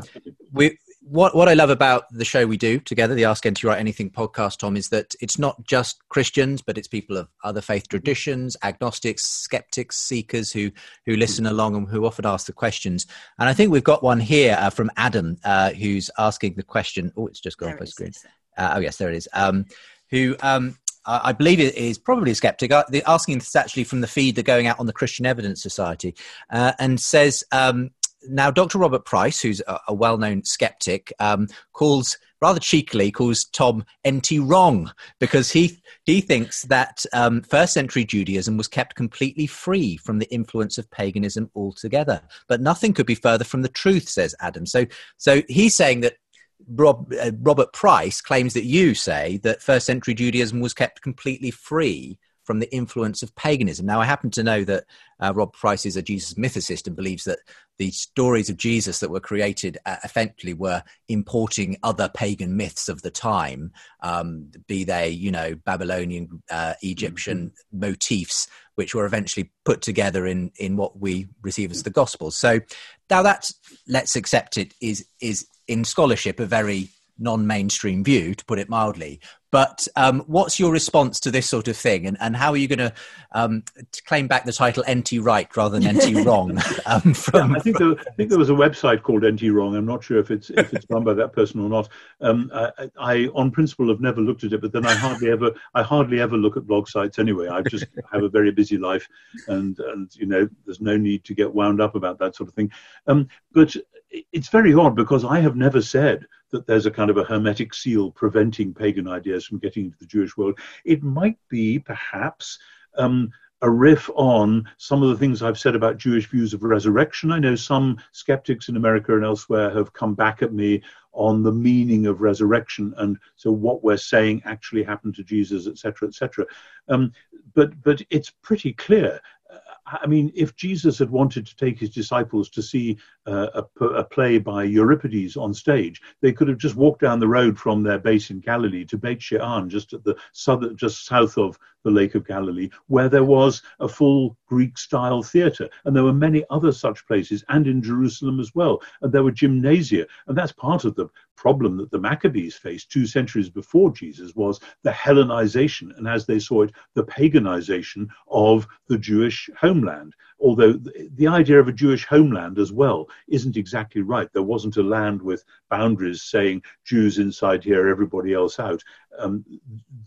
we what what I love about the show we do together, the Ask NT Wright Anything podcast, Tom, is that it's not just Christians, but it's people of other faith traditions, agnostics, skeptics, seekers who who listen along and who often ask the questions. And I think we've got one here uh, from Adam, uh, who's asking the question. Oh, it's just gone There off my screen. Uh, oh yes, there it is. Um, who um, I I believe it is probably a skeptic. Uh, the- asking this actually from the feed they're going out on the Christian Evidence Society, uh, and says um, now Dr. Robert Price, who's a, a well-known skeptic, um, calls rather cheekily calls Tom NT wrong because he he thinks that um, first century Judaism was kept completely free from the influence of paganism altogether. But nothing could be further from the truth, says Adam. So so he's saying that Rob, uh, Robert Price claims that you say that first century Judaism was kept completely free from the influence of paganism. Now, I happen to know that uh, Rob Price is a Jesus mythicist and believes that the stories of Jesus that were created uh, effectively were importing other pagan myths of the time, um, be they, you know, Babylonian, uh, Egyptian motifs, which were eventually put together in in what we receive as the Gospels. So now that's let's accept it is is in scholarship a very non-mainstream view, to put it mildly. But um, what's your response to this sort of thing, and, and how are you going to um, claim back the title "NT Right" rather than "NT [LAUGHS] Wrong"? Um, from, Yeah, I think there, I think there was a website called NT Wrong. I'm not sure if it's if it's run by that person or not. Um, I, I, on principle, have never looked at it, but then I hardly ever I hardly ever look at blog sites anyway. I just have a very busy life, and and you know, there's no need to get wound up about that sort of thing. Um, but it's very odd because I have never said that there's a kind of a hermetic seal preventing pagan ideas from getting into the Jewish world. It might be perhaps. Um, a riff on some of the things I've said about Jewish views of resurrection. I know some skeptics in America and elsewhere have come back at me on the meaning of resurrection and so what we're saying actually happened to Jesus, etc., etc. Um, but but it's pretty clear. Uh, I mean, if Jesus had wanted to take his disciples to see a, a, play by Euripides on stage, they could have just walked down the road from their base in Galilee to Beit She'an, just at the southern, just south of the Lake of Galilee, where there was a full Greek-style theatre, and there were many other such places, and in Jerusalem as well, and there were gymnasia, and that's part of the problem that the Maccabees faced two centuries before Jesus was the Hellenization, and as they saw it, the paganization of the Jewish homeland. Although the idea of a Jewish homeland as well isn't exactly right. There wasn't a land with boundaries saying Jews inside here, everybody else out. Um,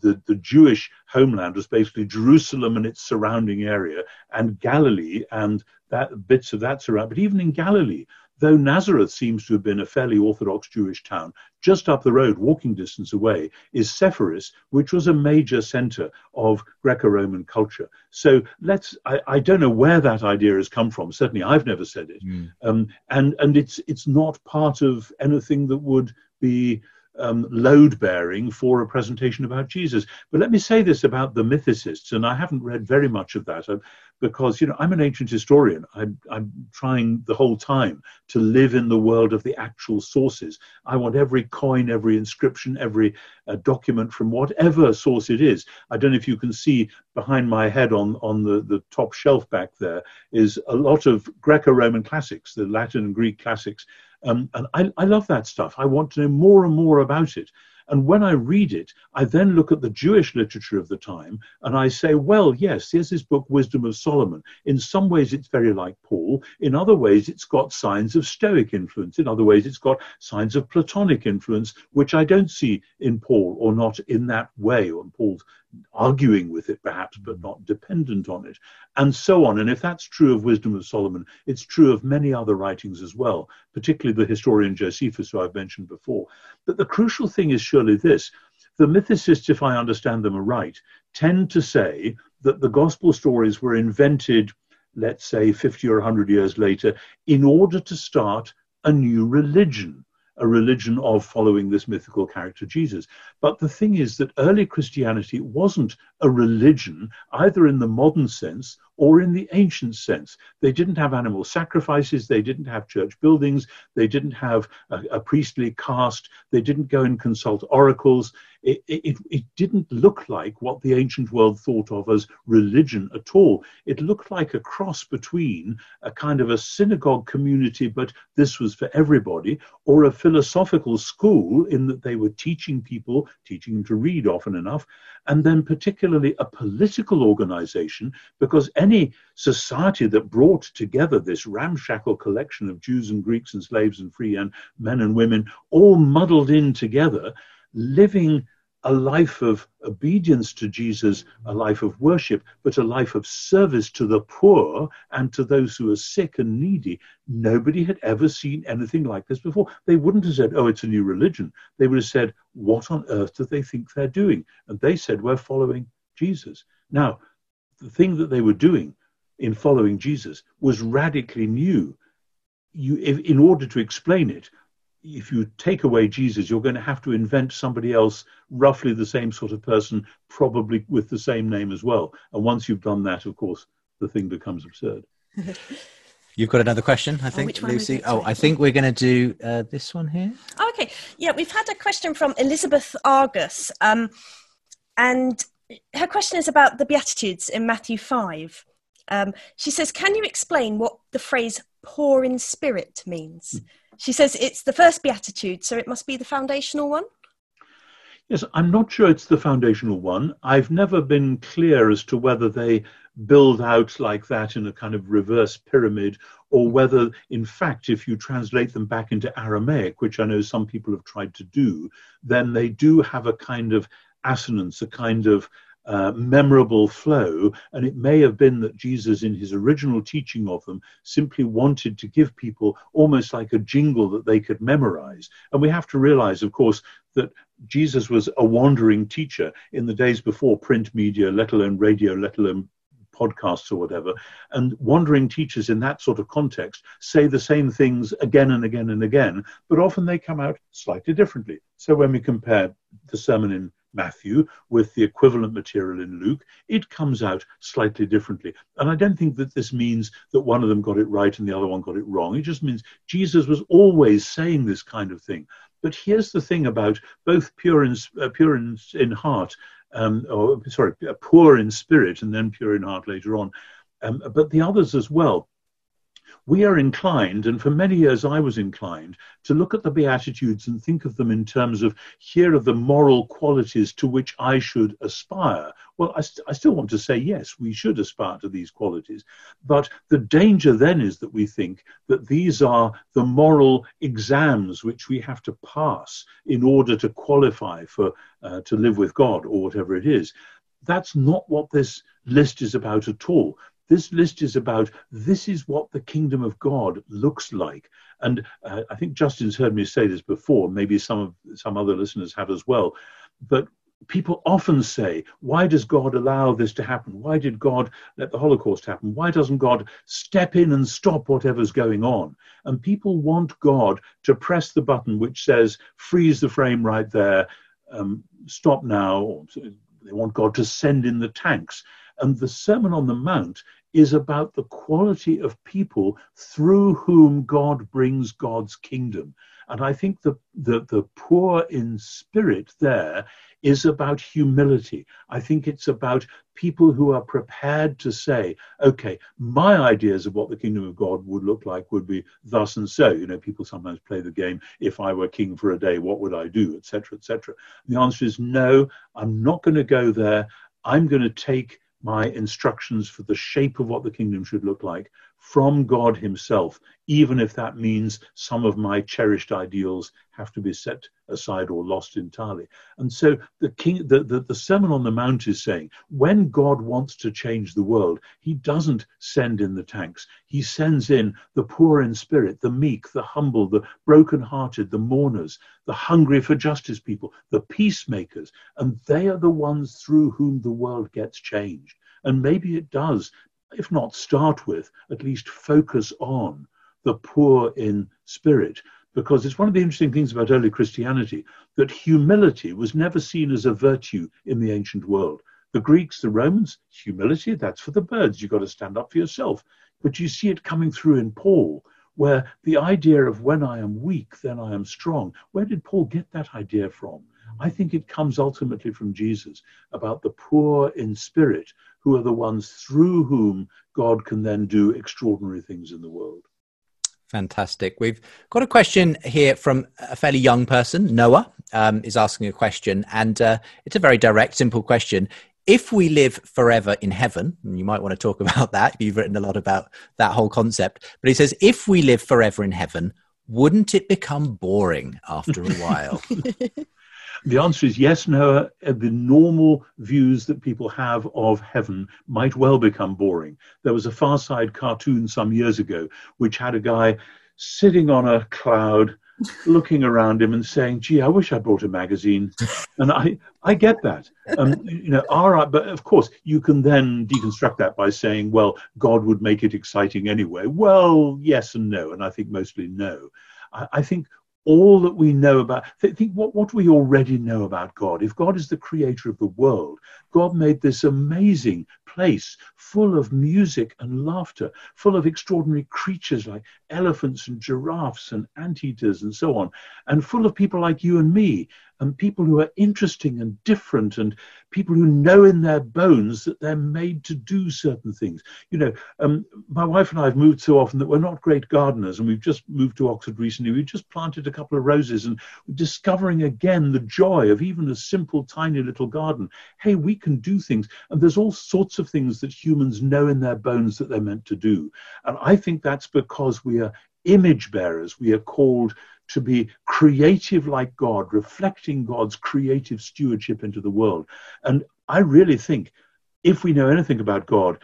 the, the Jewish homeland was basically Jerusalem and its surrounding area, and Galilee and that bits of that surround. But even in Galilee, though Nazareth seems to have been a fairly Orthodox Jewish town, just up the road, walking distance away, is Sepphoris, which was a major center of Greco Roman culture. So let's, I, I, don't know where that idea has come from. Certainly, I've never said it. Mm. Um, and, and it's, it's not part of anything that would be um, load bearing for a presentation about Jesus. But let me say this about the mythicists, and I haven't read very much of that uh, because you know I'm an ancient historian. I'm, I'm trying the whole time to live in the world of the actual sources. I want every coin, every inscription, every uh, document from whatever source it is. I don't know if you can see behind my head on on the the top shelf back there is a lot of Greco-Roman classics, the Latin and Greek classics um, and I, I love that stuff. I want to know more and more about it. And when I read it, I then look at the Jewish literature of the time and I say, well, yes, here's this book, Wisdom of Solomon. In some ways, it's very like Paul. In other ways, it's got signs of Stoic influence. In other ways, it's got signs of Platonic influence, which I don't see in Paul or not in that way. Or in Paul's arguing with it perhaps, but mm. not dependent on it, and so on. And if that's true of Wisdom of Solomon, it's true of many other writings as well, particularly the historian Josephus, who I've mentioned before. But the crucial thing is surely this the mythicists, if I understand them aright, tend to say that the gospel stories were invented, let's say, 50 or 100 years later, in order to start a new religion a religion of following this mythical character Jesus. But the thing is that early Christianity wasn't a religion, either in the modern sense or in the ancient sense. They didn't have animal sacrifices, they didn't have church buildings, they didn't have a, a priestly caste, they didn't go and consult oracles. It, it, it didn't look like what the ancient world thought of as religion at all. It looked like a cross between a kind of a synagogue community, but this was for everybody, or a philosophical school in that they were teaching people, teaching them to read often enough, and then particularly a political organization, because any society that brought together this ramshackle collection of Jews and Greeks and slaves and free and men and women, all muddled in together, living a life of obedience to Jesus, a life of worship, but a life of service to the poor and to those who are sick and needy. Nobody had ever seen anything like this before. They wouldn't have said, oh, it's a new religion. They would have said, what on earth do they think they're doing? And they said, we're following Jesus. Now, the thing that they were doing in following Jesus was radically new. You, if, in order to explain it, if you take away Jesus, you're going to have to invent somebody else, roughly the same sort of person, probably with the same name as well. And once you've done that, of course, the thing becomes absurd. [LAUGHS] You've got another question, I oh, think, oh, Lucy. Oh, I think we're going to do uh, this one here. okay. Yeah, we've had a question from Elizabeth Argus. Um, and her question is about the Beatitudes in Matthew 5. Um, she says, Can you explain what the phrase poor in spirit means? Mm. She says it's the first beatitude, so it must be the foundational one. Yes, I'm not sure it's the foundational one. I've never been clear as to whether they build out like that in a kind of reverse pyramid or whether, in fact, if you translate them back into Aramaic, which I know some people have tried to do, then they do have a kind of assonance, a kind of uh, memorable flow. And it may have been that Jesus, in his original teaching of them, simply wanted to give people almost like a jingle that they could memorize. And we have to realize, of course, that Jesus was a wandering teacher in the days before print media, let alone radio, let alone podcasts or whatever. And wandering teachers in that sort of context say the same things again and again and again, but often they come out slightly differently. So when we compare the sermon in Matthew with the equivalent material in Luke, it comes out slightly differently. And I don't think that this means that one of them got it right and the other one got it wrong. It just means Jesus was always saying this kind of thing. But here's the thing about both pure in, uh, pure in, in heart, um, or sorry, poor in spirit, and then pure in heart later on, um, but the others as well we are inclined, and for many years I was inclined, to look at the Beatitudes and think of them in terms of here are the moral qualities to which I should aspire. Well, I, st- I still want to say, yes, we should aspire to these qualities. But the danger then is that we think that these are the moral exams which we have to pass in order to qualify for uh, to live with God or whatever it is. That's not what this list is about at all. This list is about this is what the kingdom of God looks like. And uh, I think Justin's heard me say this before, maybe some of some other listeners have as well. But people often say, why does God allow this to happen? Why did God let the Holocaust happen? Why doesn't God step in and stop whatever's going on? And people want God to press the button which says, freeze the frame right there, um, stop now. They want God to send in the tanks. And the Sermon on the Mount is about the quality of people through whom God brings God's kingdom. And I think the, the, the poor in spirit there is about humility. I think it's about people who are prepared to say, okay, my ideas of what the kingdom of God would look like would be thus and so. You know, people sometimes play the game, if I were king for a day, what would I do, etc., etc. The answer is no, I'm not going to go there. I'm going to take my instructions for the shape of what the kingdom should look like from God Himself, even if that means some of my cherished ideals have to be set aside or lost entirely. And so the king, the, the, the Sermon on the Mount is saying, when God wants to change the world, He doesn't send in the tanks. He sends in the poor in spirit, the meek, the humble, the broken-hearted, the mourners, the hungry for justice people, the peacemakers, and they are the ones through whom the world gets changed. And maybe it does if not start with, at least focus on the poor in spirit. Because it's one of the interesting things about early Christianity that humility was never seen as a virtue in the ancient world. The Greeks, the Romans, humility, that's for the birds. You've got to stand up for yourself. But you see it coming through in Paul, where the idea of when I am weak, then I am strong. Where did Paul get that idea from? I think it comes ultimately from Jesus about the poor in spirit who are the ones through whom God can then do extraordinary things in the world. Fantastic. We've got a question here from a fairly young person. Noah um, is asking a question, and uh, it's a very direct, simple question. If we live forever in heaven, and you might want to talk [LAUGHS] about that, you've written a lot about that whole concept, but he says, if we live forever in heaven, wouldn't it become boring after a while? [LAUGHS] The answer is yes, Noah. Uh, the normal views that people have of heaven might well become boring. There was a Far Side cartoon some years ago which had a guy sitting on a cloud [LAUGHS] looking around him and saying, "Gee, I wish I brought a magazine." And I, I get that. Um, you know, all right, but of course, you can then deconstruct that by saying, "Well, God would make it exciting anyway." Well, yes and no, and I think mostly no. I, I think all that we know about think what, what we already know about god. If god is the creator of the world god made this amazing place full of music and laughter full of extraordinary creatures like elephants and giraffes and anteaters and so on and full of people like you and me and people who are interesting and different and people who know in their bones that they're made to do certain things. You know, um, my wife and I have moved so often that we're not great gardeners, and we've just moved to Oxford recently. We've just planted a couple of roses and discovering again the joy of even a simple, tiny little garden. Hey, we can do things, and there's all sorts of things that humans know in their bones that they're meant to do. And I think that's because we are image bearers. We are called to be creative like God, reflecting God's creative stewardship into the world. And I really think if we know anything about God,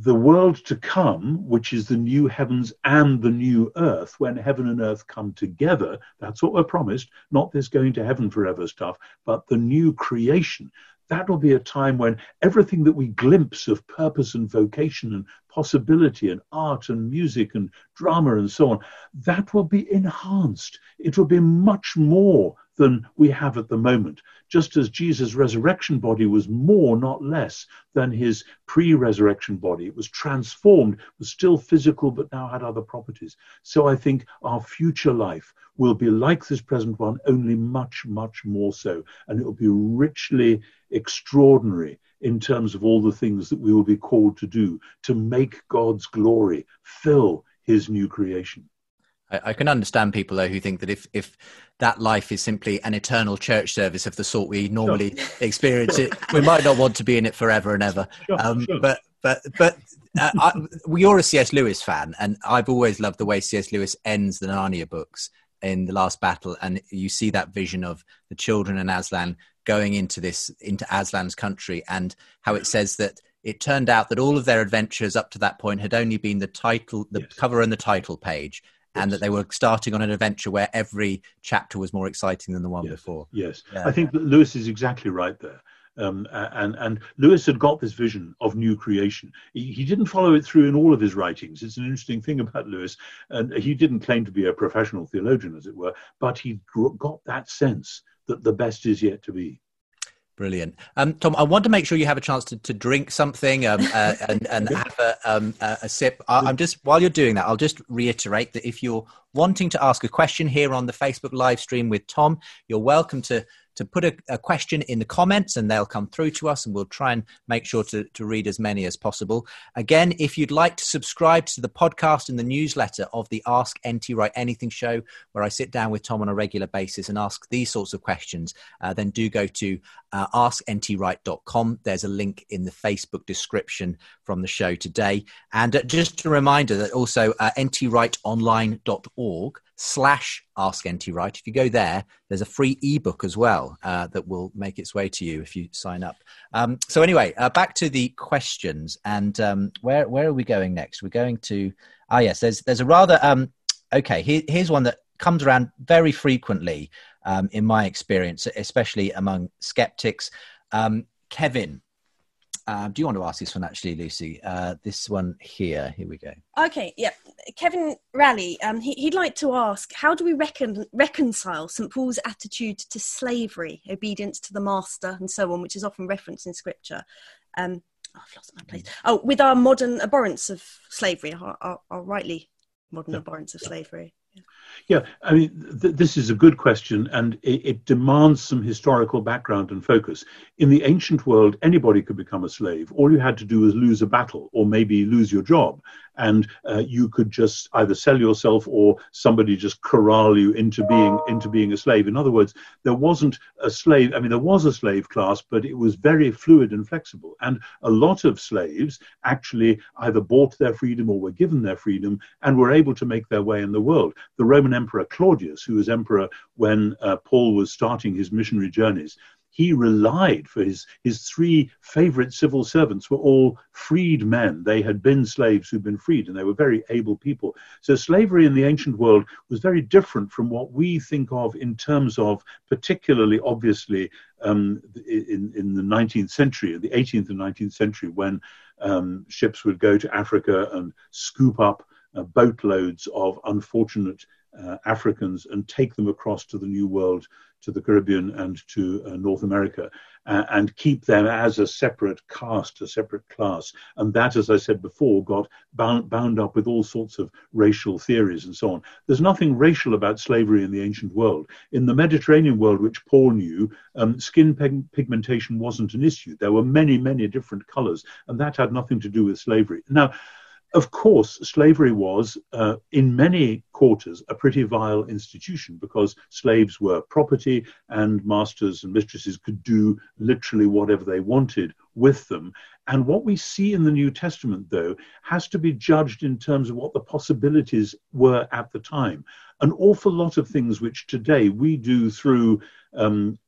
the world to come, which is the new heavens and the new earth, when heaven and earth come together, that's what we're promised, not this going to heaven forever stuff, but the new creation that will be a time when everything that we glimpse of purpose and vocation and possibility and art and music and drama and so on, that will be enhanced. It will be much more than we have at the moment. Just as Jesus' resurrection body was more, not less, than his pre resurrection body. It was transformed, was still physical, but now had other properties. So I think our future life will be like this present one, only much, much more so. And it will be richly extraordinary in terms of all the things that we will be called to do to make God's glory fill his new creation. I, I, can understand people though who think that if if that life is simply an eternal church service of the sort we normally sure. [LAUGHS] experience it, we might not want to be in it forever and ever. Sure, um. But but but uh, I, you're a C.S. Lewis fan, and I've always loved the way C.S. Lewis ends the Narnia books in the Last Battle, and you see that vision of the children and Aslan going into this into Aslan's country, and how it says that it turned out that all of their adventures up to that point had only been the title, the yes. cover, and the title page and that they were starting on an adventure where every chapter was more exciting than the one yes. before. Yes, yeah. I think that Lewis is exactly right there. Um, and and Lewis had got this vision of new creation. He, he, didn't follow it through in all of his writings. It's an interesting thing about Lewis, and he didn't claim to be a professional theologian, as it were, but he got that sense that the best is yet to be. Brilliant, um, Tom. I want to make sure you have a chance to, to drink something um, uh, [LAUGHS] and, and have a, um, a sip. I, am just while you're doing that, I'll just reiterate that if you're wanting to ask a question here on the Facebook live stream with Tom, you're welcome to to put a, a, question in the comments and they'll come through to us and we'll try and make sure to, to read as many as possible. Again, if you'd like to subscribe to the podcast and the newsletter of the Ask NT Wright Anything show, where I sit down with Tom on a regular basis and ask these sorts of questions, uh, then do go to uh, askntwright.com. There's a link in the Facebook description from the show today. And uh, just a reminder that also uh, ntwrightonline.org slash ask nt wright if you go there there's a free ebook as well uh, that will make its way to you if you sign up. Um, so anyway uh, back to the questions and um, where where are we going next? We're going to ah yes there's there's a rather um, okay here, here's one that comes around very frequently um, in my experience especially among skeptics. Um, kevin um, do you want to ask this one actually, Lucy? Uh, this one here. Here we go. Okay, yeah. Kevin Raleigh, um, he, would like to ask how do we recon- reconcile St. Paul's attitude to slavery, obedience to the master, and so on, which is often referenced in scripture? Um, oh, I've lost my place. Oh, with our modern abhorrence of slavery, our, our, our rightly modern yeah. abhorrence of slavery. Yeah, I mean, th- this is a good question, and it, it, demands some historical background and focus. In the ancient world, anybody could become a slave. All you had to do was lose a battle, or maybe lose your job, and uh, you could just either sell yourself or somebody just corral you into being into being a slave. In other words, there wasn't a slave. I mean, there was a slave class, but it was very fluid and flexible. And a lot of slaves actually either bought their freedom or were given their freedom and were able to make their way in the world. The Roman Emperor Claudius, who was emperor when uh, Paul was starting his missionary journeys, he relied for his, his three favorite civil servants were all freed men. They had been slaves who'd been freed, and they were very able people. So slavery in the ancient world was very different from what we think of in terms of, particularly obviously, um, in, in the 19th century, the 18th and 19th century, when um, ships would go to Africa and scoop up uh, boatloads of unfortunate uh, Africans and take them across to the New World to the Caribbean and to uh, North America uh, and keep them as a separate caste, a separate class. And that, as I said before, got bound, bound up with all sorts of racial theories and so on. There's nothing racial about slavery in the ancient world. In the Mediterranean world, which Paul knew, um, skin pig- pigmentation wasn't an issue. There were many, many different colors, and that had nothing to do with slavery. Now, of course, slavery was, uh, in many quarters, a pretty vile institution because slaves were property and masters and mistresses could do literally whatever they wanted with them. And what we see in the New Testament, though, has to be judged in terms of what the possibilities were at the time. An awful lot of things which today we do through um,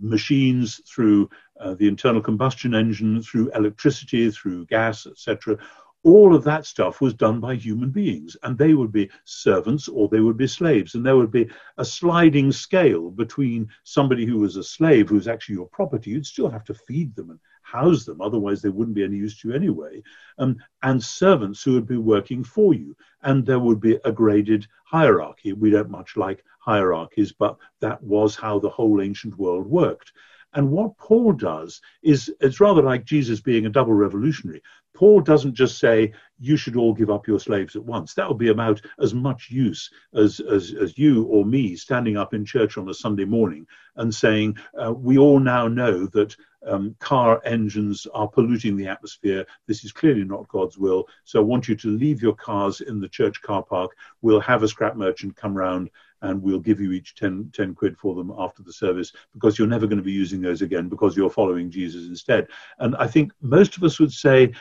machines, through uh, the internal combustion engine, through electricity, through gas, etc., all of that stuff was done by human beings, and they would be servants or they would be slaves, and there would be a sliding scale between somebody who was a slave, who was actually your property. You'd still have to feed them and house them, otherwise they wouldn't be any use to you anyway, um, and servants who would be working for you. And there would be a graded hierarchy. We don't much like hierarchies, but that was how the whole ancient world worked. And what Paul does is it's rather like Jesus being a double revolutionary. Paul doesn't just say, you should all give up your slaves at once. That would be about as much use as, as, as you or me standing up in church on a Sunday morning and saying, uh, we all now know that um, car engines are polluting the atmosphere. This is clearly not God's will. So I want you to leave your cars in the church car park. We'll have a scrap merchant come round and we'll give you each 10, 10 quid for them after the service because you're never going to be using those again because you're following Jesus instead. And I think most of us would say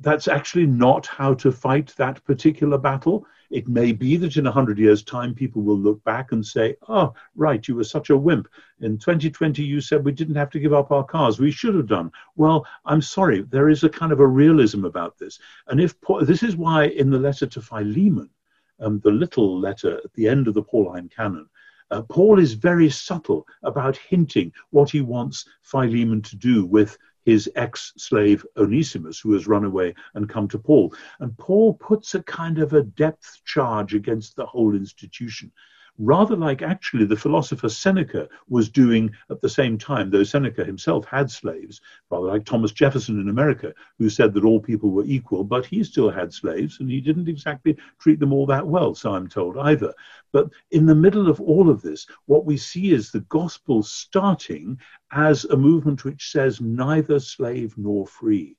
that's actually not how to fight that particular battle. It may be that in 100 years' time, people will look back and say, oh, right, you were such a wimp. In 2020, you said we didn't have to give up our cars. We should have done. Well, I'm sorry, there is a kind of a realism about this. And if this is why in the letter to Philemon, um, the little letter at the end of the Pauline canon, uh, Paul is very subtle about hinting what he wants Philemon to do with his ex slave Onesimus, who has run away and come to Paul. And Paul puts a kind of a depth charge against the whole institution rather like actually the philosopher Seneca was doing at the same time, though Seneca himself had slaves, rather like Thomas Jefferson in America, who said that all people were equal, but he still had slaves and he didn't exactly treat them all that well, so I'm told either. But in the middle of all of this, what we see is the gospel starting as a movement which says neither slave nor free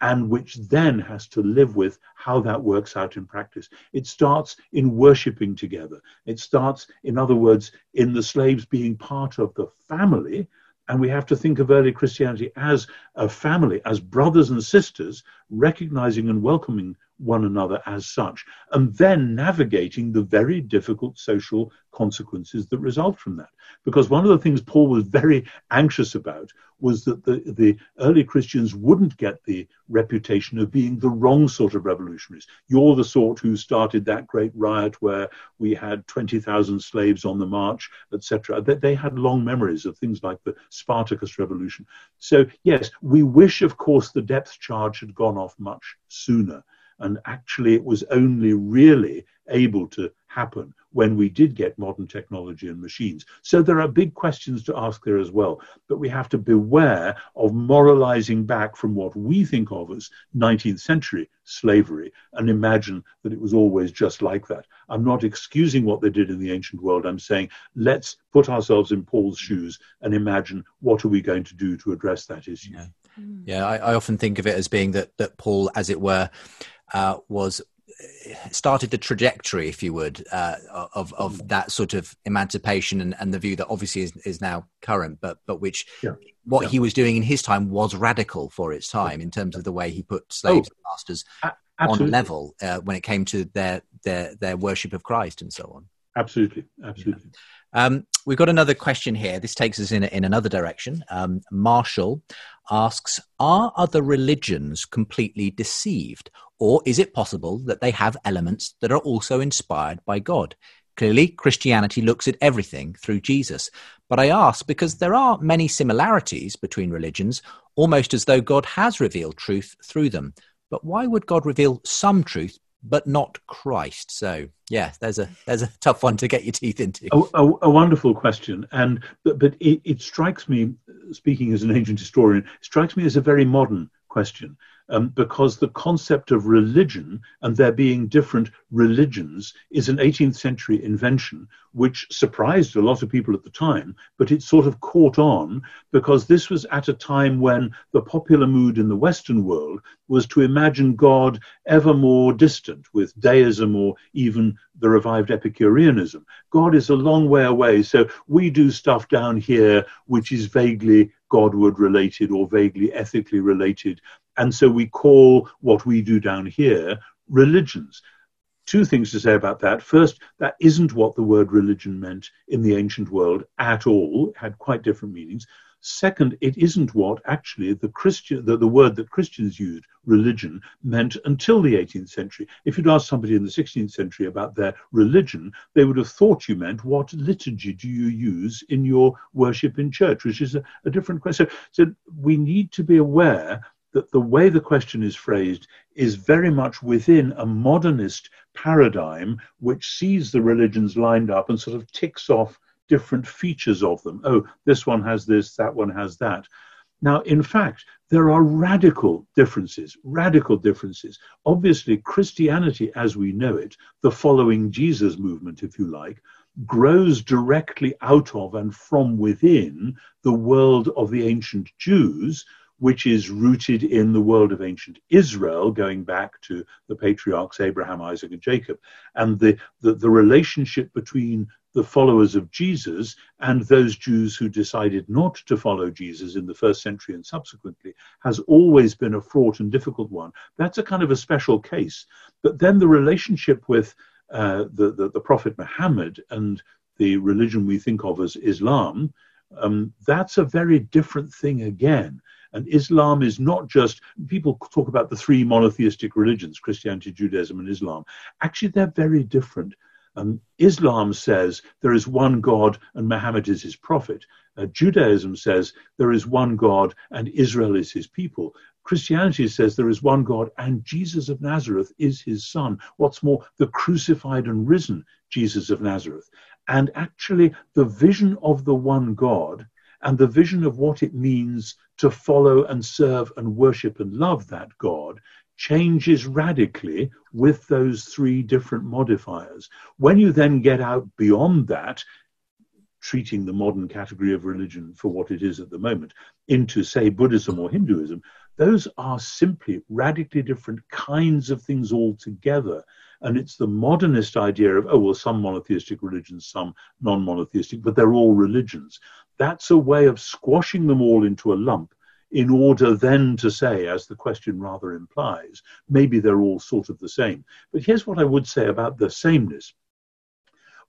and which then has to live with how that works out in practice. It starts in worshipping together. It starts, in other words, in the slaves being part of the family. And we have to think of early Christianity as a family, as brothers and sisters, recognizing and welcoming one another as such, and then navigating the very difficult social consequences that result from that. Because one of the things Paul was very anxious about was that the, the early Christians wouldn't get the reputation of being the wrong sort of revolutionaries. You're the sort who started that great riot where we had 20,000 slaves on the march, etc. They, they had long memories of things like the Spartacus Revolution. So, yes, we wish, of course, the depth charge had gone off much sooner. And actually, it was only really able to happen when we did get modern technology and machines. So there are big questions to ask there as well. But we have to beware of moralizing back from what we think of as 19th century slavery and imagine that it was always just like that. I'm not excusing what they did in the ancient world. I'm saying let's put ourselves in Paul's shoes and imagine what are we going to do to address that issue. Yeah, yeah I, I often think of it as being that, that Paul, as it were, uh, was started the trajectory, if you would, uh, of of that sort of emancipation and, and the view that obviously is, is now current, but but which yeah. what yeah. he was doing in his time was radical for its time in terms of the way he put slaves oh, and masters on a level uh, when it came to their their their worship of Christ and so on. Absolutely, absolutely. Yeah. Um, we've got another question here. This takes us in in another direction. Um, Marshall asks: Are other religions completely deceived, or is it possible that they have elements that are also inspired by God? Clearly, Christianity looks at everything through Jesus. But I ask because there are many similarities between religions, almost as though God has revealed truth through them. But why would God reveal some truth but not Christ? So, yeah, there's a there's a [LAUGHS] tough one to get your teeth into. A, a, a wonderful question, and but but it, it strikes me, speaking as an ancient historian, strikes me as a very modern question um, because the concept of religion and there being different religions is an 18th century invention which surprised a lot of people at the time, but it sort of caught on because this was at a time when the popular mood in the Western world was to imagine God ever more distant with deism or even the revived Epicureanism. God is a long way away, so we do stuff down here which is vaguely Godward related or vaguely ethically related and so we call what we do down here religions. Two things to say about that. First, that isn't what the word religion meant in the ancient world at all. It had quite different meanings. Second, it isn't what actually the Christian the, the word that Christians used, religion, meant until the 18th century. If you'd asked somebody in the 16th century about their religion, they would have thought you meant what liturgy do you use in your worship in church, which is a, a different question. So, so we need to be aware that the way the question is phrased is very much within a modernist paradigm which sees the religions lined up and sort of ticks off different features of them. Oh, this one has this, that one has that. Now, in fact, there are radical differences, radical differences. Obviously, Christianity as we know it, the following Jesus movement, if you like, grows directly out of and from within the world of the ancient Jews which is rooted in the world of ancient Israel, going back to the patriarchs Abraham, Isaac, and Jacob, and the, the, the, relationship between the followers of Jesus and those Jews who decided not to follow Jesus in the first century and subsequently has always been a fraught and difficult one. That's a kind of a special case. But then the relationship with uh, the, the, the Prophet Muhammad and the religion we think of as Islam, um, that's a very different thing again. And Islam is not just, people talk about the three monotheistic religions, Christianity, Judaism, and Islam. Actually, they're very different. Um, Islam says there is one God and Muhammad is his prophet. Uh, Judaism says there is one God and Israel is his people. Christianity says there is one God and Jesus of Nazareth is his son. What's more, the crucified and risen Jesus of Nazareth. And actually, the vision of the one God and the vision of what it means to follow and serve and worship and love that God changes radically with those three different modifiers. When you then get out beyond that, treating the modern category of religion for what it is at the moment into, say, Buddhism or Hinduism, those are simply radically different kinds of things altogether. And it's the modernist idea of, oh, well, some monotheistic religions, some non monotheistic, but they're all religions. That's a way of squashing them all into a lump in order then to say, as the question rather implies, maybe they're all sort of the same. But here's what I would say about the sameness.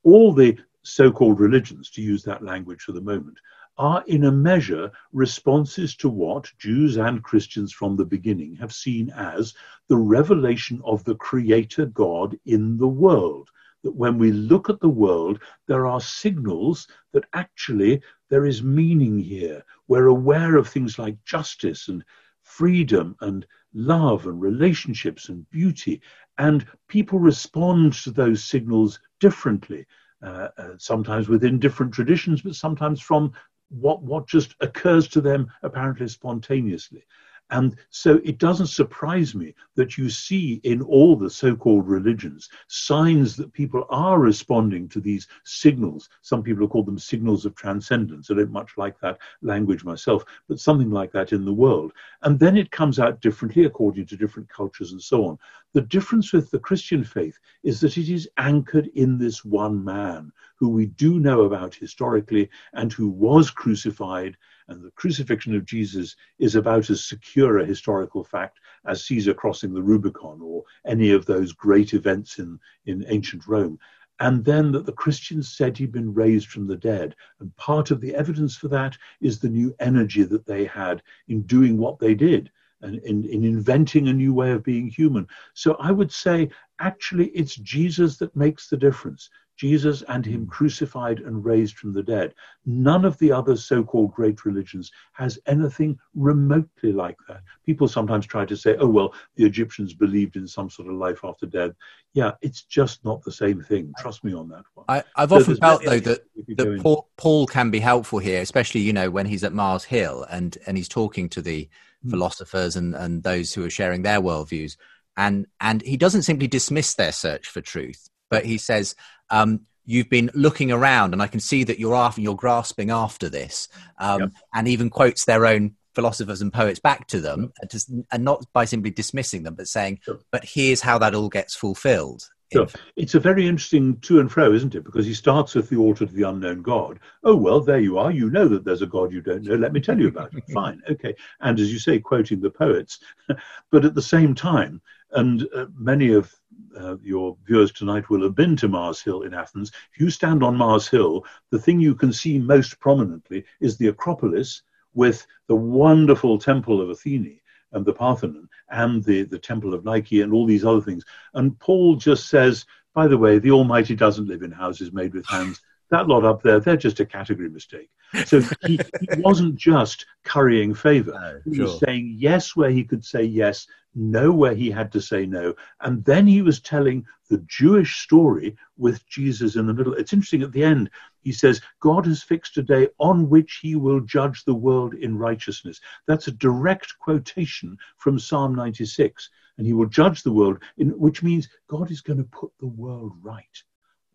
All the so called religions, to use that language for the moment, are in a measure responses to what Jews and Christians from the beginning have seen as the revelation of the Creator God in the world. That when we look at the world, there are signals that actually there is meaning here. We're aware of things like justice and freedom and love and relationships and beauty. And people respond to those signals differently. Uh, uh, sometimes within different traditions, but sometimes from what what just occurs to them apparently spontaneously. And so it doesn't surprise me that you see in all the so called religions signs that people are responding to these signals. Some people have called them signals of transcendence. I don't much like that language myself, but something like that in the world. And then it comes out differently according to different cultures and so on. The difference with the Christian faith is that it is anchored in this one man who we do know about historically and who was crucified and the crucifixion of Jesus is about as secure a historical fact as Caesar crossing the Rubicon or any of those great events in, in ancient Rome. And then that the Christians said he'd been raised from the dead. And part of the evidence for that is the new energy that they had in doing what they did and in, in inventing a new way of being human. So I would say actually it's Jesus that makes the difference. Jesus and him hmm. crucified and raised from the dead. None of the other so called great religions has anything remotely like that. People sometimes try to say, oh, well, the Egyptians believed in some sort of life after death. Yeah, it's just not the same thing. Trust me on that one. I, have so often felt, though, that, that Paul, Paul, can be helpful here, especially, you know, when he's at Mars Hill and, and he's talking to the mm. philosophers and, and those who are sharing their worldviews. And, and he doesn't simply dismiss their search for truth, but he says, um, you've been looking around, and I can see that you're after, you're grasping after this, um, yep. and even quotes their own philosophers and poets back to them, yep. and, and, not by simply dismissing them, but saying, sure. "But here's how that all gets fulfilled." Sure. It's a very interesting to and fro, isn't it? Because he starts with the altar to the unknown God. Oh, well, there you are. You know that there's a God you don't know. Let me tell you about it. [LAUGHS] Fine. Okay. And as you say, quoting the poets. [LAUGHS] but at the same time, and uh, many of uh, your viewers tonight will have been to Mars Hill in Athens. If you stand on Mars Hill, the thing you can see most prominently is the Acropolis, with the wonderful temple of Athene and the Parthenon and the, the temple of Nike and all these other things. And Paul just says, by the way, the Almighty doesn't live in houses made with hands. That lot up there, they're just a category mistake. So he, he [LAUGHS] wasn't just currying favor. No, he sure. was saying yes where he could say yes, no where he had to say no. And then he was telling the Jewish story with Jesus in the middle. It's interesting at the end, he says, God has fixed a day on which he will judge the world in righteousness. That's a direct quotation from Psalm 96. And he will judge the world, in, which means God is going to put the world right.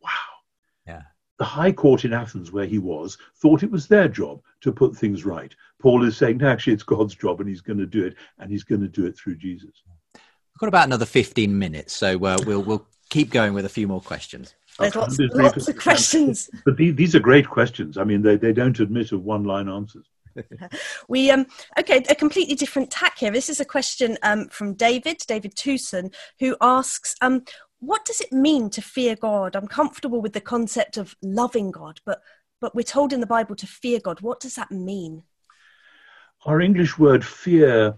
Wow. Yeah. The High Court in Athens, where he was, thought it was their job to put things right. Paul is saying, no, actually, it's God's job, and he's going to do it, and he's going to do it through Jesus. We've got about another 15 minutes, so uh, we'll, we'll keep going with a few more questions. There's lots, lots of questions. [LAUGHS] But these are great questions. I mean, they, they don't admit of one line answers. [LAUGHS] we um okay a completely different tack here this is a question um from david david Tucson, who asks um what does it mean to fear God? I'm comfortable with the concept of loving God, but but we're told in the Bible to fear God. What does that mean? Our English word fear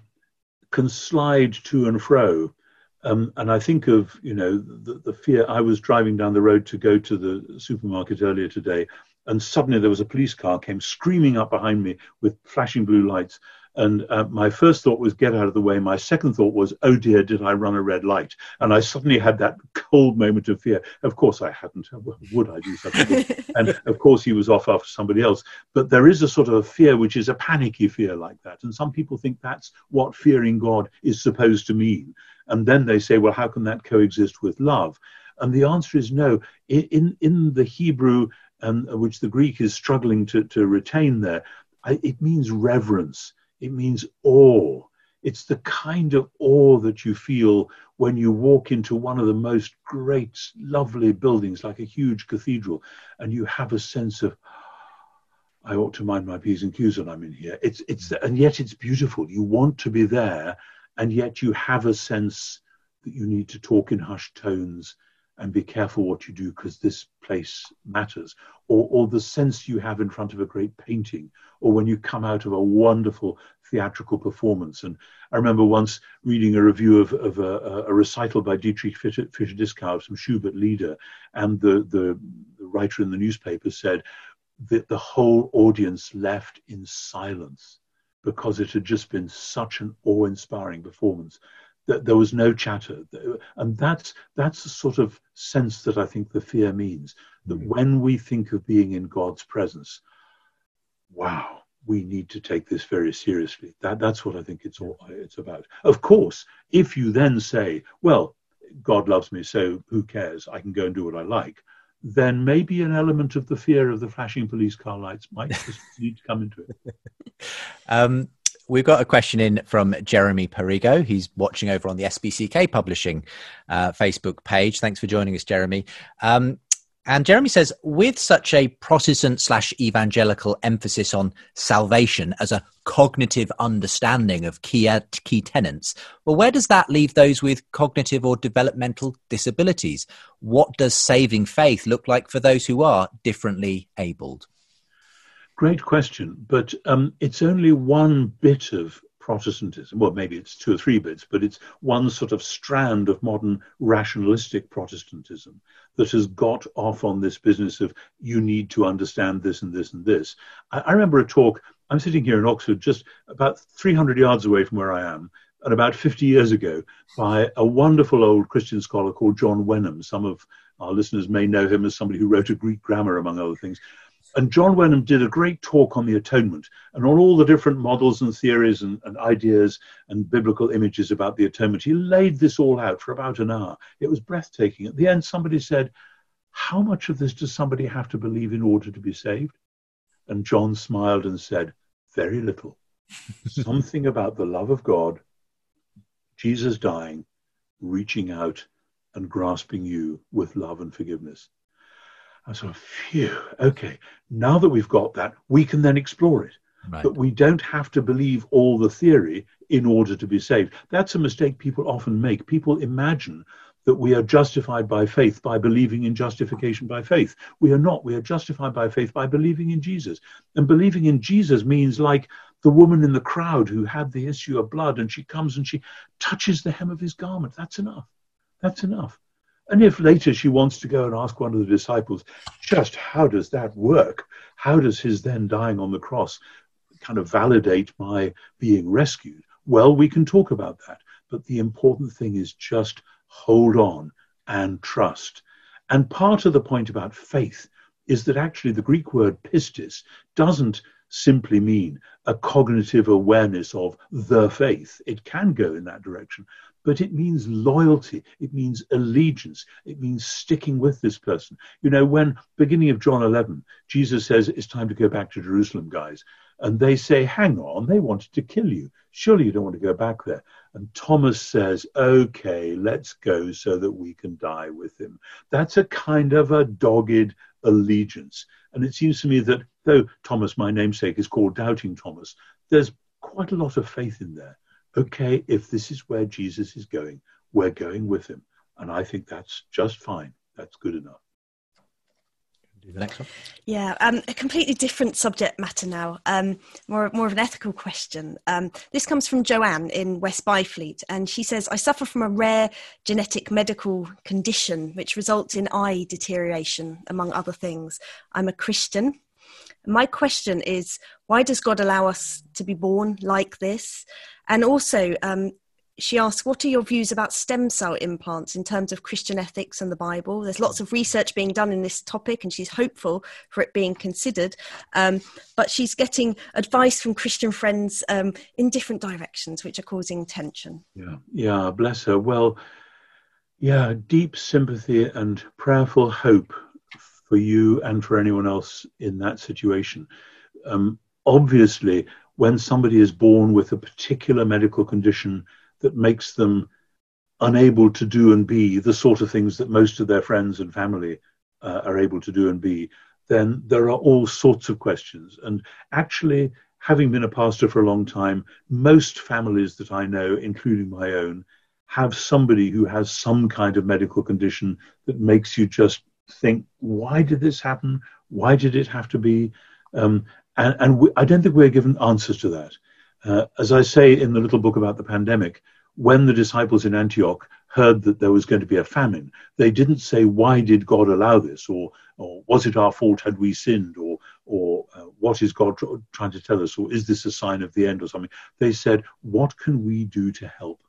can slide to and fro. Um, and I think of, you know, the, the, fear. I was driving down the road to go to the supermarket earlier today, and suddenly there was a police car came screaming up behind me with flashing blue lights. And uh, my first thought was get out of the way. My second thought was, oh dear, did I run a red light? And I suddenly had that cold moment of fear. Of course I hadn't. Would I do something? [LAUGHS] and of course he was off after somebody else. But there is a sort of a fear which is a panicky fear like that. And some people think that's what fearing God is supposed to mean. And then they say, well, how can that coexist with love? And the answer is no. In, in the Hebrew, um, which the Greek is struggling to, to retain there, it means reverence it means awe. It's the kind of awe that you feel when you walk into one of the most great, lovely buildings, like a huge cathedral, and you have a sense of, I ought to mind my P's and Q's when I'm in here. It's, it's, and yet it's beautiful. You want to be there, and yet you have a sense that you need to talk in hushed tones and be careful what you do because this place matters, or, or the sense you have in front of a great painting, or when you come out of a wonderful theatrical performance. And I remember once reading a review of, of a, a, recital by Dietrich Fischer-Dieskau, some Schubert Lieder, and the, the, the writer in the newspaper said that the whole audience left in silence because it had just been such an awe-inspiring performance that there was no chatter. And that's that's the sort of sense that i think the fear means that mm-hmm. when we think of being in god's presence wow we need to take this very seriously. That that's what i think it's all it's about. Of course if you then say well god loves me so who cares? I can go and do what i like. Then maybe an element of the fear of the flashing police car lights might [LAUGHS] just need to come into it. Um, we've got a question in from Jeremy Perigo. He's watching over on the SPCK Publishing uh, Facebook page. Thanks for joining us, Jeremy. Um, and Jeremy says, with such a Protestant slash evangelical emphasis on salvation as a cognitive understanding of key, uh, key tenets, well, where does that leave those with cognitive or developmental disabilities? What does saving faith look like for those who are differently abled? Great question, but um, it's only one bit of Protestantism. Well, maybe it's two or three bits, but it's one sort of strand of modern rationalistic Protestantism that has got off on this business of you need to understand this and this and this. I, I remember a talk. I'm sitting here in Oxford, just about 300 yards away from where I am, and about 50 years ago, by a wonderful old Christian scholar called John Wenham. Some of our listeners may know him as somebody who wrote a Greek grammar, among other things. And John Wenham did a great talk on the atonement and on all the different models and theories and, and, ideas and biblical images about the atonement. He laid this all out for about an hour. It was breathtaking. At the end, somebody said, How much of this does somebody have to believe in order to be saved? And John smiled and said, Very little. [LAUGHS] Something about the love of God, Jesus dying, reaching out and grasping you with love and forgiveness. I sort of, phew, okay, now that we've got that, we can then explore it. Right. But we don't have to believe all the theory in order to be saved. That's a mistake people often make. People imagine that we are justified by faith by believing in justification by faith. We are not. We are justified by faith by believing in Jesus. And believing in Jesus means like the woman in the crowd who had the issue of blood and she comes and she touches the hem of his garment. That's enough. That's enough. And if later she wants to go and ask one of the disciples, just how does that work? How does his then dying on the cross kind of validate my being rescued? Well, we can talk about that. But the important thing is just hold on and trust. And part of the point about faith is that actually the Greek word pistis doesn't simply mean a cognitive awareness of the faith. It can go in that direction, but it means loyalty. It means allegiance. It means sticking with this person. You know, when beginning of John 11, Jesus says, it's time to go back to Jerusalem, guys. And they say, hang on, they wanted to kill you. Surely you don't want to go back there. And Thomas says, okay, let's go so that we can die with him. That's a kind of a dogged allegiance. And it seems to me that though Thomas, my namesake, is called Doubting Thomas, there's quite a lot of faith in there okay, if this is where Jesus is going, we're going with him. And I think that's just fine. That's good enough. The next one. Yeah, um, a completely different subject matter now. Um, more, more of an ethical question. Um, this comes from Joanne in West Byfleet, and she says, "I suffer from a rare genetic medical condition which results in eye deterioration, among other things. I'm a Christian. My question is, why does God allow us to be born like this? And also, um, she asks, What are your views about stem cell implants in terms of Christian ethics and the Bible? There's lots of research being done in this topic, and she's hopeful for it being considered. Um, but she's getting advice from Christian friends um, in different directions, which are causing tension. Yeah, yeah, bless her. Well, yeah, deep sympathy and prayerful hope for you and for anyone else in that situation. Um, obviously, when somebody is born with a particular medical condition that makes them unable to do and be the sort of things that most of their friends and family uh, are able to do and be, then there are all sorts of questions. And actually, having been a pastor for a long time, most families that I know, including my own, have somebody who has some kind of medical condition that makes you just think, why did this happen? Why did it have to be? Um, and, and we, I don't think we're given answers to that. Uh, as I say in the little book about the pandemic, when the disciples in Antioch heard that there was going to be a famine, they didn't say, Why did God allow this? Or, or was it our fault? Had we sinned? Or, or uh, what is God tr- trying to tell us? Or is this a sign of the end or something? They said, What can we do to help?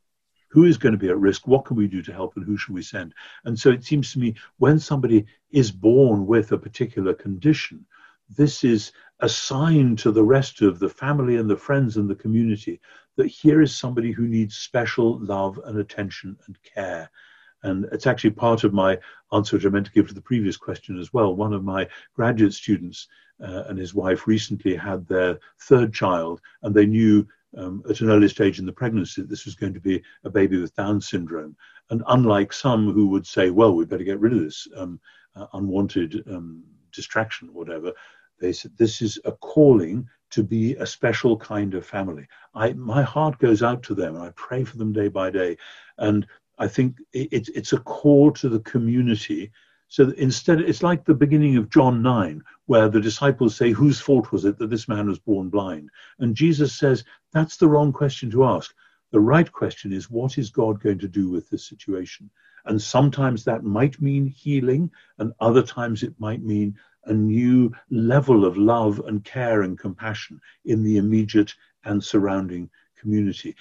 Who is going to be at risk? What can we do to help? And who should we send? And so it seems to me when somebody is born with a particular condition, this is a sign to the rest of the family and the friends and the community that here is somebody who needs special love and attention and care. And it's actually part of my answer which I meant to give to the previous question as well. One of my graduate students uh, and his wife recently had their third child, and they knew um, at an early stage in the pregnancy that this was going to be a baby with Down syndrome. And unlike some who would say, well, we better get rid of this um, uh, unwanted um, distraction or whatever, they said, This is a calling to be a special kind of family. I, my heart goes out to them, and I pray for them day by day. And I think it, it's a call to the community. So instead, it's like the beginning of John 9, where the disciples say, Whose fault was it that this man was born blind? And Jesus says, That's the wrong question to ask. The right question is, What is God going to do with this situation? And sometimes that might mean healing, and other times it might mean a new level of love and care and compassion in the immediate and surrounding community.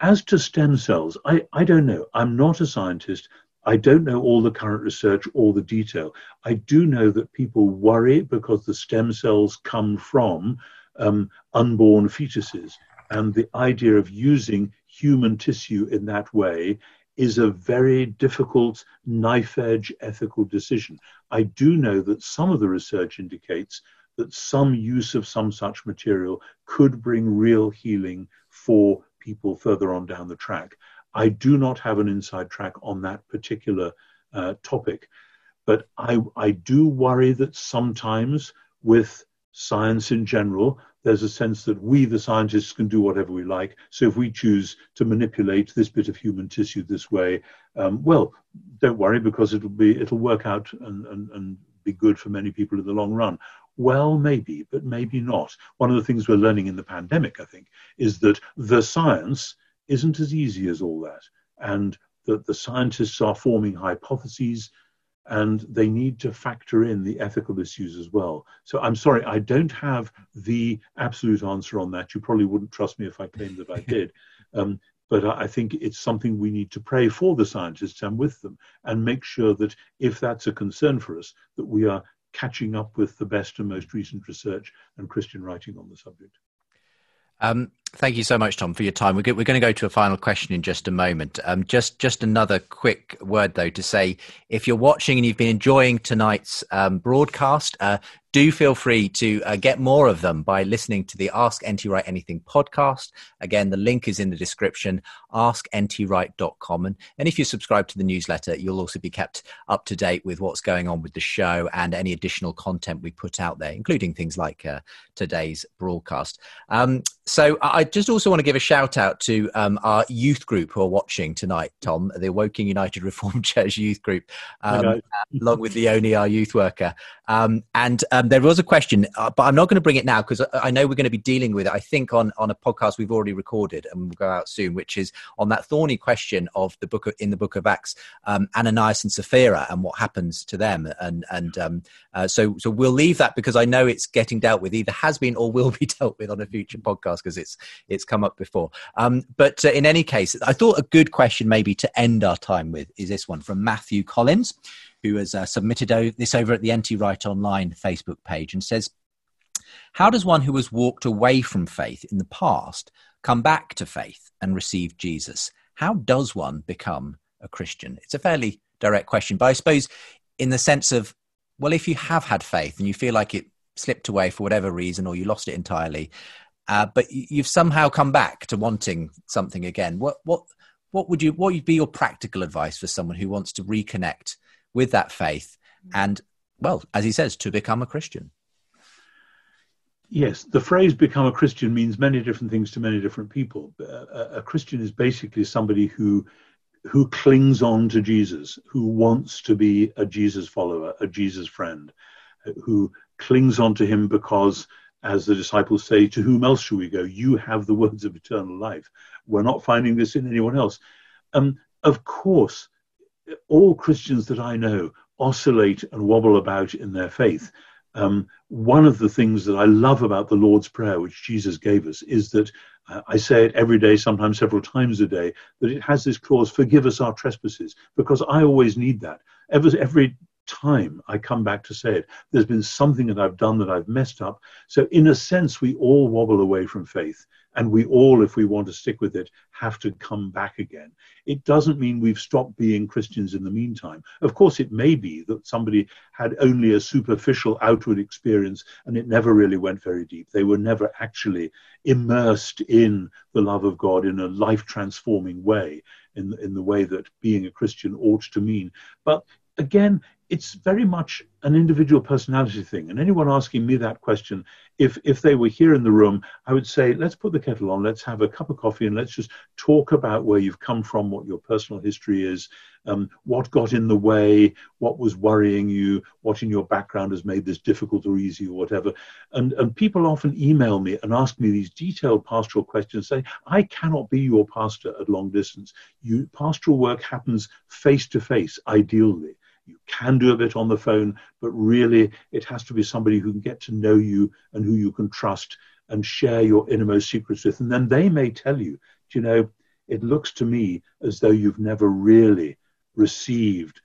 As to stem cells, I, I don't know. I'm not a scientist. I don't know all the current research, all the detail. I do know that people worry because the stem cells come from um, unborn fetuses. And the idea of using human tissue in that way is a very difficult knife edge ethical decision. I do know that some of the research indicates that some use of some such material could bring real healing for people further on down the track. I do not have an inside track on that particular uh, topic, but I, I do worry that sometimes with science in general, there's a sense that we, the scientists, can do whatever we like. So if we choose to manipulate this bit of human tissue this way, um, well, don't worry because it'll be it'll work out and, and, and be good for many people in the long run. Well, maybe, but maybe not. One of the things we're learning in the pandemic, I think, is that the science isn't as easy as all that. And that the scientists are forming hypotheses and they need to factor in the ethical issues as well. So I'm sorry, I don't have the absolute answer on that. You probably wouldn't trust me if I claimed that I [LAUGHS] did. Um, but I think it's something we need to pray for the scientists and with them and make sure that if that's a concern for us, that we are catching up with the best and most recent research and Christian writing on the subject. Um, thank you so much, Tom, for your time. We're, going to go to a final question in just a moment. Um, just just another quick word, though, to say if you're watching and you've been enjoying tonight's um, broadcast, uh, do feel free to uh, get more of them by listening to the Ask NT Wright Anything podcast. Again, the link is in the description, askntwright.com. And, and if you subscribe to the newsletter, you'll also be kept up to date with what's going on with the show and any additional content we put out there, including things like uh, today's broadcast. Um, so I just also want to give a shout out to um, our youth group who are watching tonight, Tom, the Woking United [LAUGHS] Reformed Church youth group, um, [LAUGHS] along with Leonie, our youth worker. Um, and um, there was a question, uh, but I'm not going to bring it now because I know we're going to be dealing with it. I think on on a podcast we've already recorded and will go out soon, which is on that thorny question of the book of, in the Book of Acts, um, Ananias and Sapphira, and what happens to them. And and um, uh, so so we'll leave that because I know it's getting dealt with, either has been or will be [LAUGHS] dealt with on a future podcast because it's it's come up before. Um, but uh, in any case, I thought a good question maybe to end our time with is this one from Matthew Collins who has uh, submitted this over at the NT Wright Online Facebook page and says, How does one who has walked away from faith in the past come back to faith and receive Jesus? How does one become a Christian? It's a fairly direct question, but I suppose in the sense of, well, if you have had faith and you feel like it slipped away for whatever reason or you lost it entirely, uh, but you've somehow come back to wanting something again. What what what would you what would be your practical advice for someone who wants to reconnect with that faith mm. and, well, as he says, to become a Christian. Yes, the phrase become a Christian means many different things to many different people. Uh, a, a, Christian is basically somebody who who clings on to Jesus, who wants to be a Jesus follower, a Jesus friend, uh, who clings on to him because, as the disciples say, to whom else shall we go? You have the words of eternal life. We're not finding this in anyone else. Um, of course, all Christians that I know oscillate and wobble about in their faith. Um, one of the things that I love about the Lord's Prayer, which Jesus gave us, is that uh, I say it every day, sometimes several times a day, that it has this clause, forgive us our trespasses, because I always need that. Every, every time I come back to say it, there's been something that I've done that I've messed up. So, in a sense, we all wobble away from faith. And we all, if we want to stick with it, have to come back again. It doesn't mean we've stopped being Christians in the meantime. Of course, it may be that somebody had only a superficial outward experience and it never really went very deep. They were never actually immersed in the love of God in a life transforming way, in, in the way that being a Christian ought to mean. But again, it's very much an individual personality thing. And anyone asking me that question, if if they were here in the room, I would say, let's put the kettle on, let's have a cup of coffee, and let's just talk about where you've come from, what your personal history is, um, what got in the way, what was worrying you, what in your background has made this difficult or easy or whatever. And and people often email me and ask me these detailed pastoral questions, saying, I cannot be your pastor at long distance. You pastoral work happens face to face, ideally you can do a bit on the phone, but really it has to be somebody who can get to know you and who you can trust and share your innermost secrets with. And then they may tell you, you know, it looks to me as though you've never really received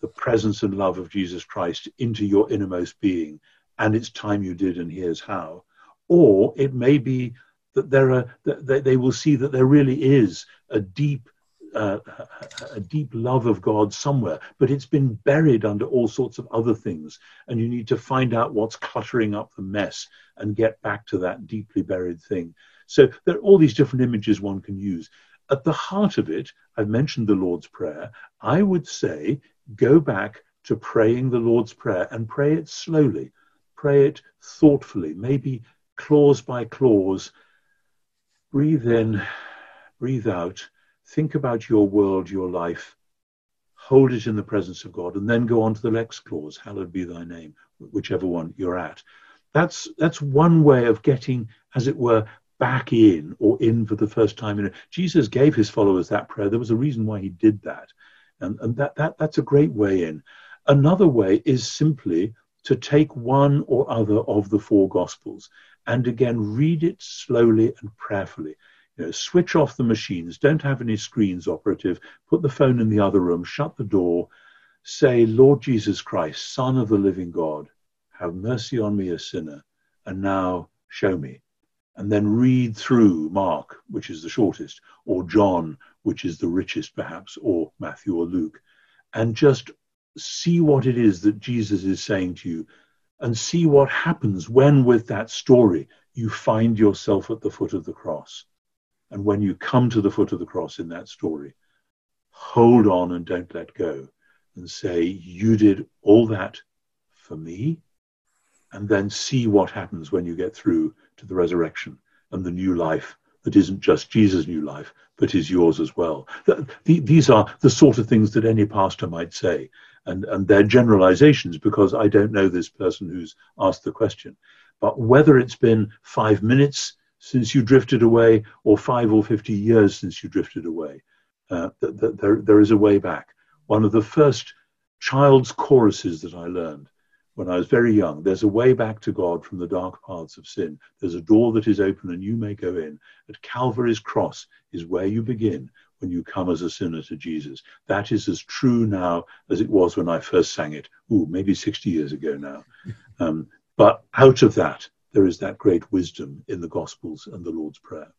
the presence and love of Jesus Christ into your innermost being, and it's time you did, and here's how. Or it may be that there are that they will see that there really is a deep a deep love of God somewhere, but it's been buried under all sorts of other things. And you need to find out what's cluttering up the mess and get back to that deeply buried thing. So there are all these different images one can use. At the heart of it, I've mentioned the Lord's Prayer. I would say go back to praying the Lord's Prayer and pray it slowly, pray it thoughtfully, maybe clause by clause. Breathe in, breathe out think about your world, your life. hold it in the presence of God, and then go on to the next clause, hallowed be thy name, whichever one you're at. That's that's one way of getting, as it were, back in or in for the first time. You know, Jesus gave his followers that prayer. There was a reason why he did that. And, and that, that that's a great way in. Another way is simply to take one or other of the four gospels and again read it slowly and prayerfully. You know, switch off the machines, don't have any screens operative, put the phone in the other room, shut the door, say, Lord Jesus Christ, Son of the living God, have mercy on me, a sinner, and now show me. And then read through Mark, which is the shortest, or John, which is the richest perhaps, or Matthew or Luke, and just see what it is that Jesus is saying to you and see what happens when, with that story, you find yourself at the foot of the cross. And when you come to the foot of the cross in that story, hold on and don't let go and say, You did all that for me and then see what happens when you get through to the resurrection and the new life that isn't just Jesus' new life, but is yours as well. These are the sort of things that any pastor might say, and, and they're generalizations because I don't know this person who's asked the question. But whether it's been five minutes since you drifted away or five or 50 years since you drifted away, uh, th- th- there, there is a way back. One of the first child's choruses that I learned when I was very young. There's a way back to God from the dark paths of sin. There's a door that is open and you may go in. At Calvary's cross is where you begin when you come as a sinner to Jesus. That is as true now as it was when I first sang it. Ooh, maybe 60 years ago now. Um, but out of that, there is that great wisdom in the Gospels and the Lord's Prayer.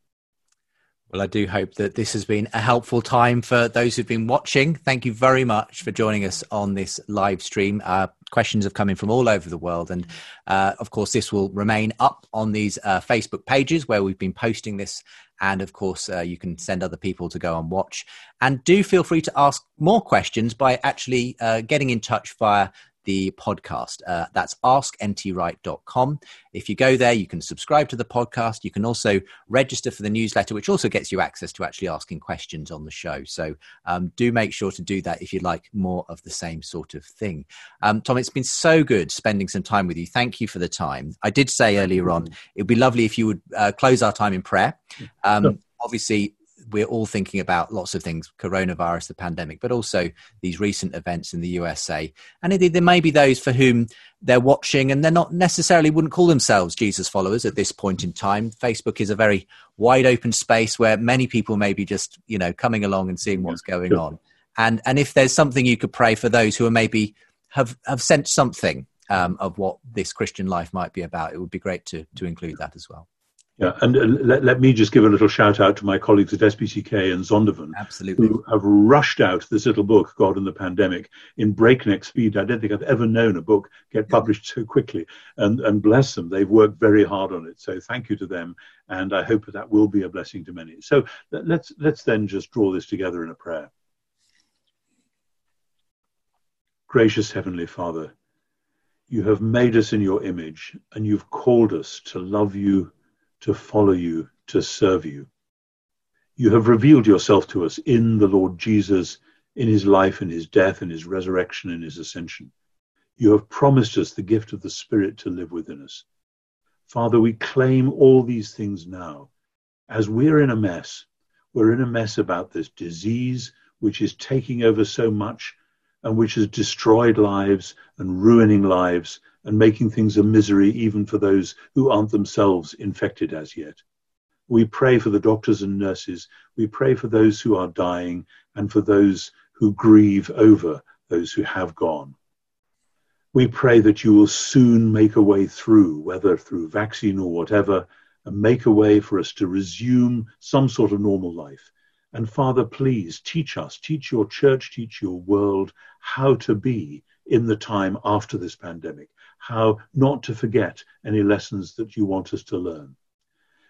Well, I do hope that this has been a helpful time for those who've been watching. Thank you very much for joining us on this live stream. Uh, questions have come in from all over the world. And uh, of course, this will remain up on these uh, Facebook pages where we've been posting this. And of course, uh, you can send other people to go and watch. And do feel free to ask more questions by actually uh, getting in touch via the podcast. Uh, that's askntwright.com. If you go there, you can subscribe to the podcast. You can also register for the newsletter, which also gets you access to actually asking questions on the show. So um, do make sure to do that if you'd like more of the same sort of thing. Um, Tom, it's been so good spending some time with you. Thank you for the time. I did say earlier on, it would be lovely if you would uh, close our time in prayer. Um, obviously, we're all thinking about lots of things coronavirus the pandemic but also these recent events in the usa and indeed there may be those for whom they're watching and they're not necessarily wouldn't call themselves jesus followers at this point in time. Facebook is a very wide open space where many people may be just you know coming along and seeing what's going on. And and if there's something you could pray for those who are maybe have have sensed something um, of what this christian life might be about it would be great to to include that as well yeah, and uh, let, let me just give a little shout out to my colleagues at SPCK and Zondervan, Absolutely. who have rushed out this little book, God and the Pandemic, in breakneck speed. I don't think I've ever known a book get published so quickly, and, and bless them, they've worked very hard on it. So thank you to them, and I hope that, that will be a blessing to many. So let's let's then just draw this together in a prayer. Gracious Heavenly Father, you have made us in your image, and you've called us to love you to follow you, to serve you. You have revealed yourself to us in the Lord Jesus, in his life and his death and his resurrection and his ascension. You have promised us the gift of the Spirit to live within us. Father, we claim all these things now. As we're in a mess, we're in a mess about this disease which is taking over so much and which has destroyed lives and ruining lives and making things a misery even for those who aren't themselves infected as yet. We pray for the doctors and nurses. We pray for those who are dying and for those who grieve over those who have gone. We pray that you will soon make a way through, whether through vaccine or whatever, and make a way for us to resume some sort of normal life. And Father, please teach us, teach your church, teach your world how to be in the time after this pandemic, how not to forget any lessons that you want us to learn.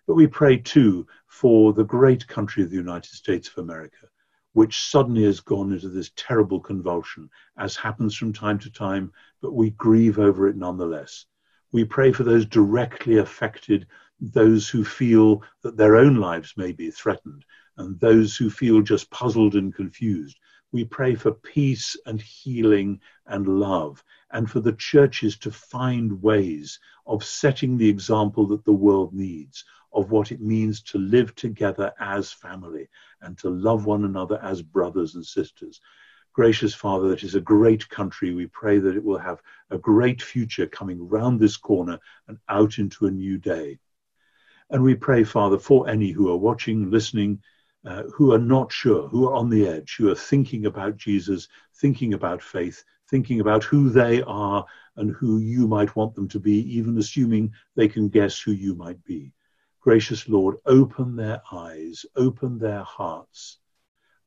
But we pray too for the great country of the United States of America, which suddenly has gone into this terrible convulsion, as happens from time to time, but we grieve over it nonetheless. We pray for those directly affected, those who feel that their own lives may be threatened, and those who feel just puzzled and confused. We pray for peace and healing and love, and for the churches to find ways of setting the example that the world needs of what it means to live together as family and to love one another as brothers and sisters. Gracious Father, that is a great country. We pray that it will have a great future coming round this corner and out into a new day. And we pray, Father, for any who are watching, listening, uh, who are not sure, who are on the edge, who are thinking about Jesus, thinking about faith, thinking about who they are and who you might want them to be, even assuming they can guess who you might be. Gracious Lord, open their eyes, open their hearts.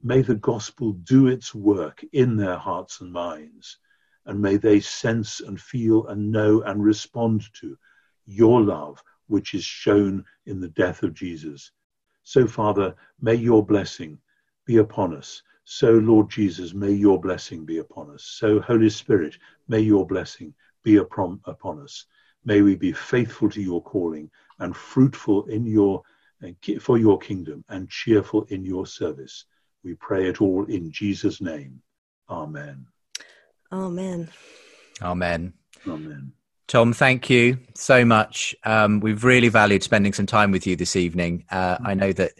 May the gospel do its work in their hearts and minds, and may they sense and feel and know and respond to your love, which is shown in the death of Jesus. So, Father, may your blessing be upon us. So, Lord Jesus, may your blessing be upon us. So, Holy Spirit, may your blessing be upon, upon us. May we be faithful to your calling and fruitful in your uh, for your kingdom and cheerful in your service. We pray it all in Jesus' name. Amen. Amen. Amen. Amen. Tom, thank you so much. Um, we've really valued spending some time with you this evening. Uh, I know that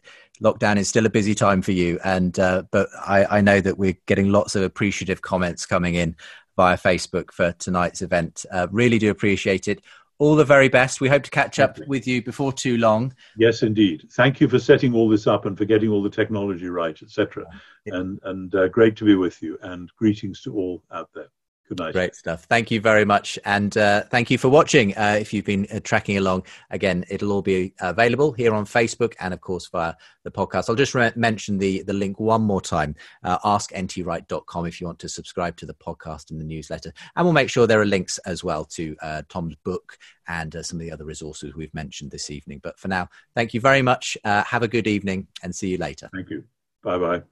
lockdown is still a busy time for you, and uh, but I, I, know that we're getting lots of appreciative comments coming in via Facebook for tonight's event. Uh, really do appreciate it all the very best. We hope to catch up with you before too long. Yes, indeed. Thank you for setting all this up and for getting all the technology right, etc. And and uh, great to be with you. And greetings to all out there. Good night. Great stuff. Thank you very much. And uh, thank you for watching. Uh, if you've been uh, tracking along, again, it'll all be available here on Facebook and, of course, via the podcast. I'll just re- mention the, the link one more time uh, askntwright.com if you want to subscribe to the podcast and the newsletter. And we'll make sure there are links as well to uh, Tom's book and uh, some of the other resources we've mentioned this evening. But for now, thank you very much. Uh, have a good evening and see you later. Thank you. Bye bye.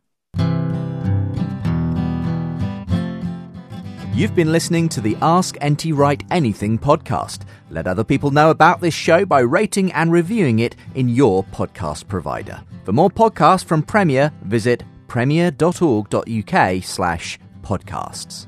You've been listening to the Ask NT Wright Anything podcast. Let other people know about this show by rating and reviewing it in your podcast provider. For more podcasts from Premier, visit premier.org.uk slash podcasts.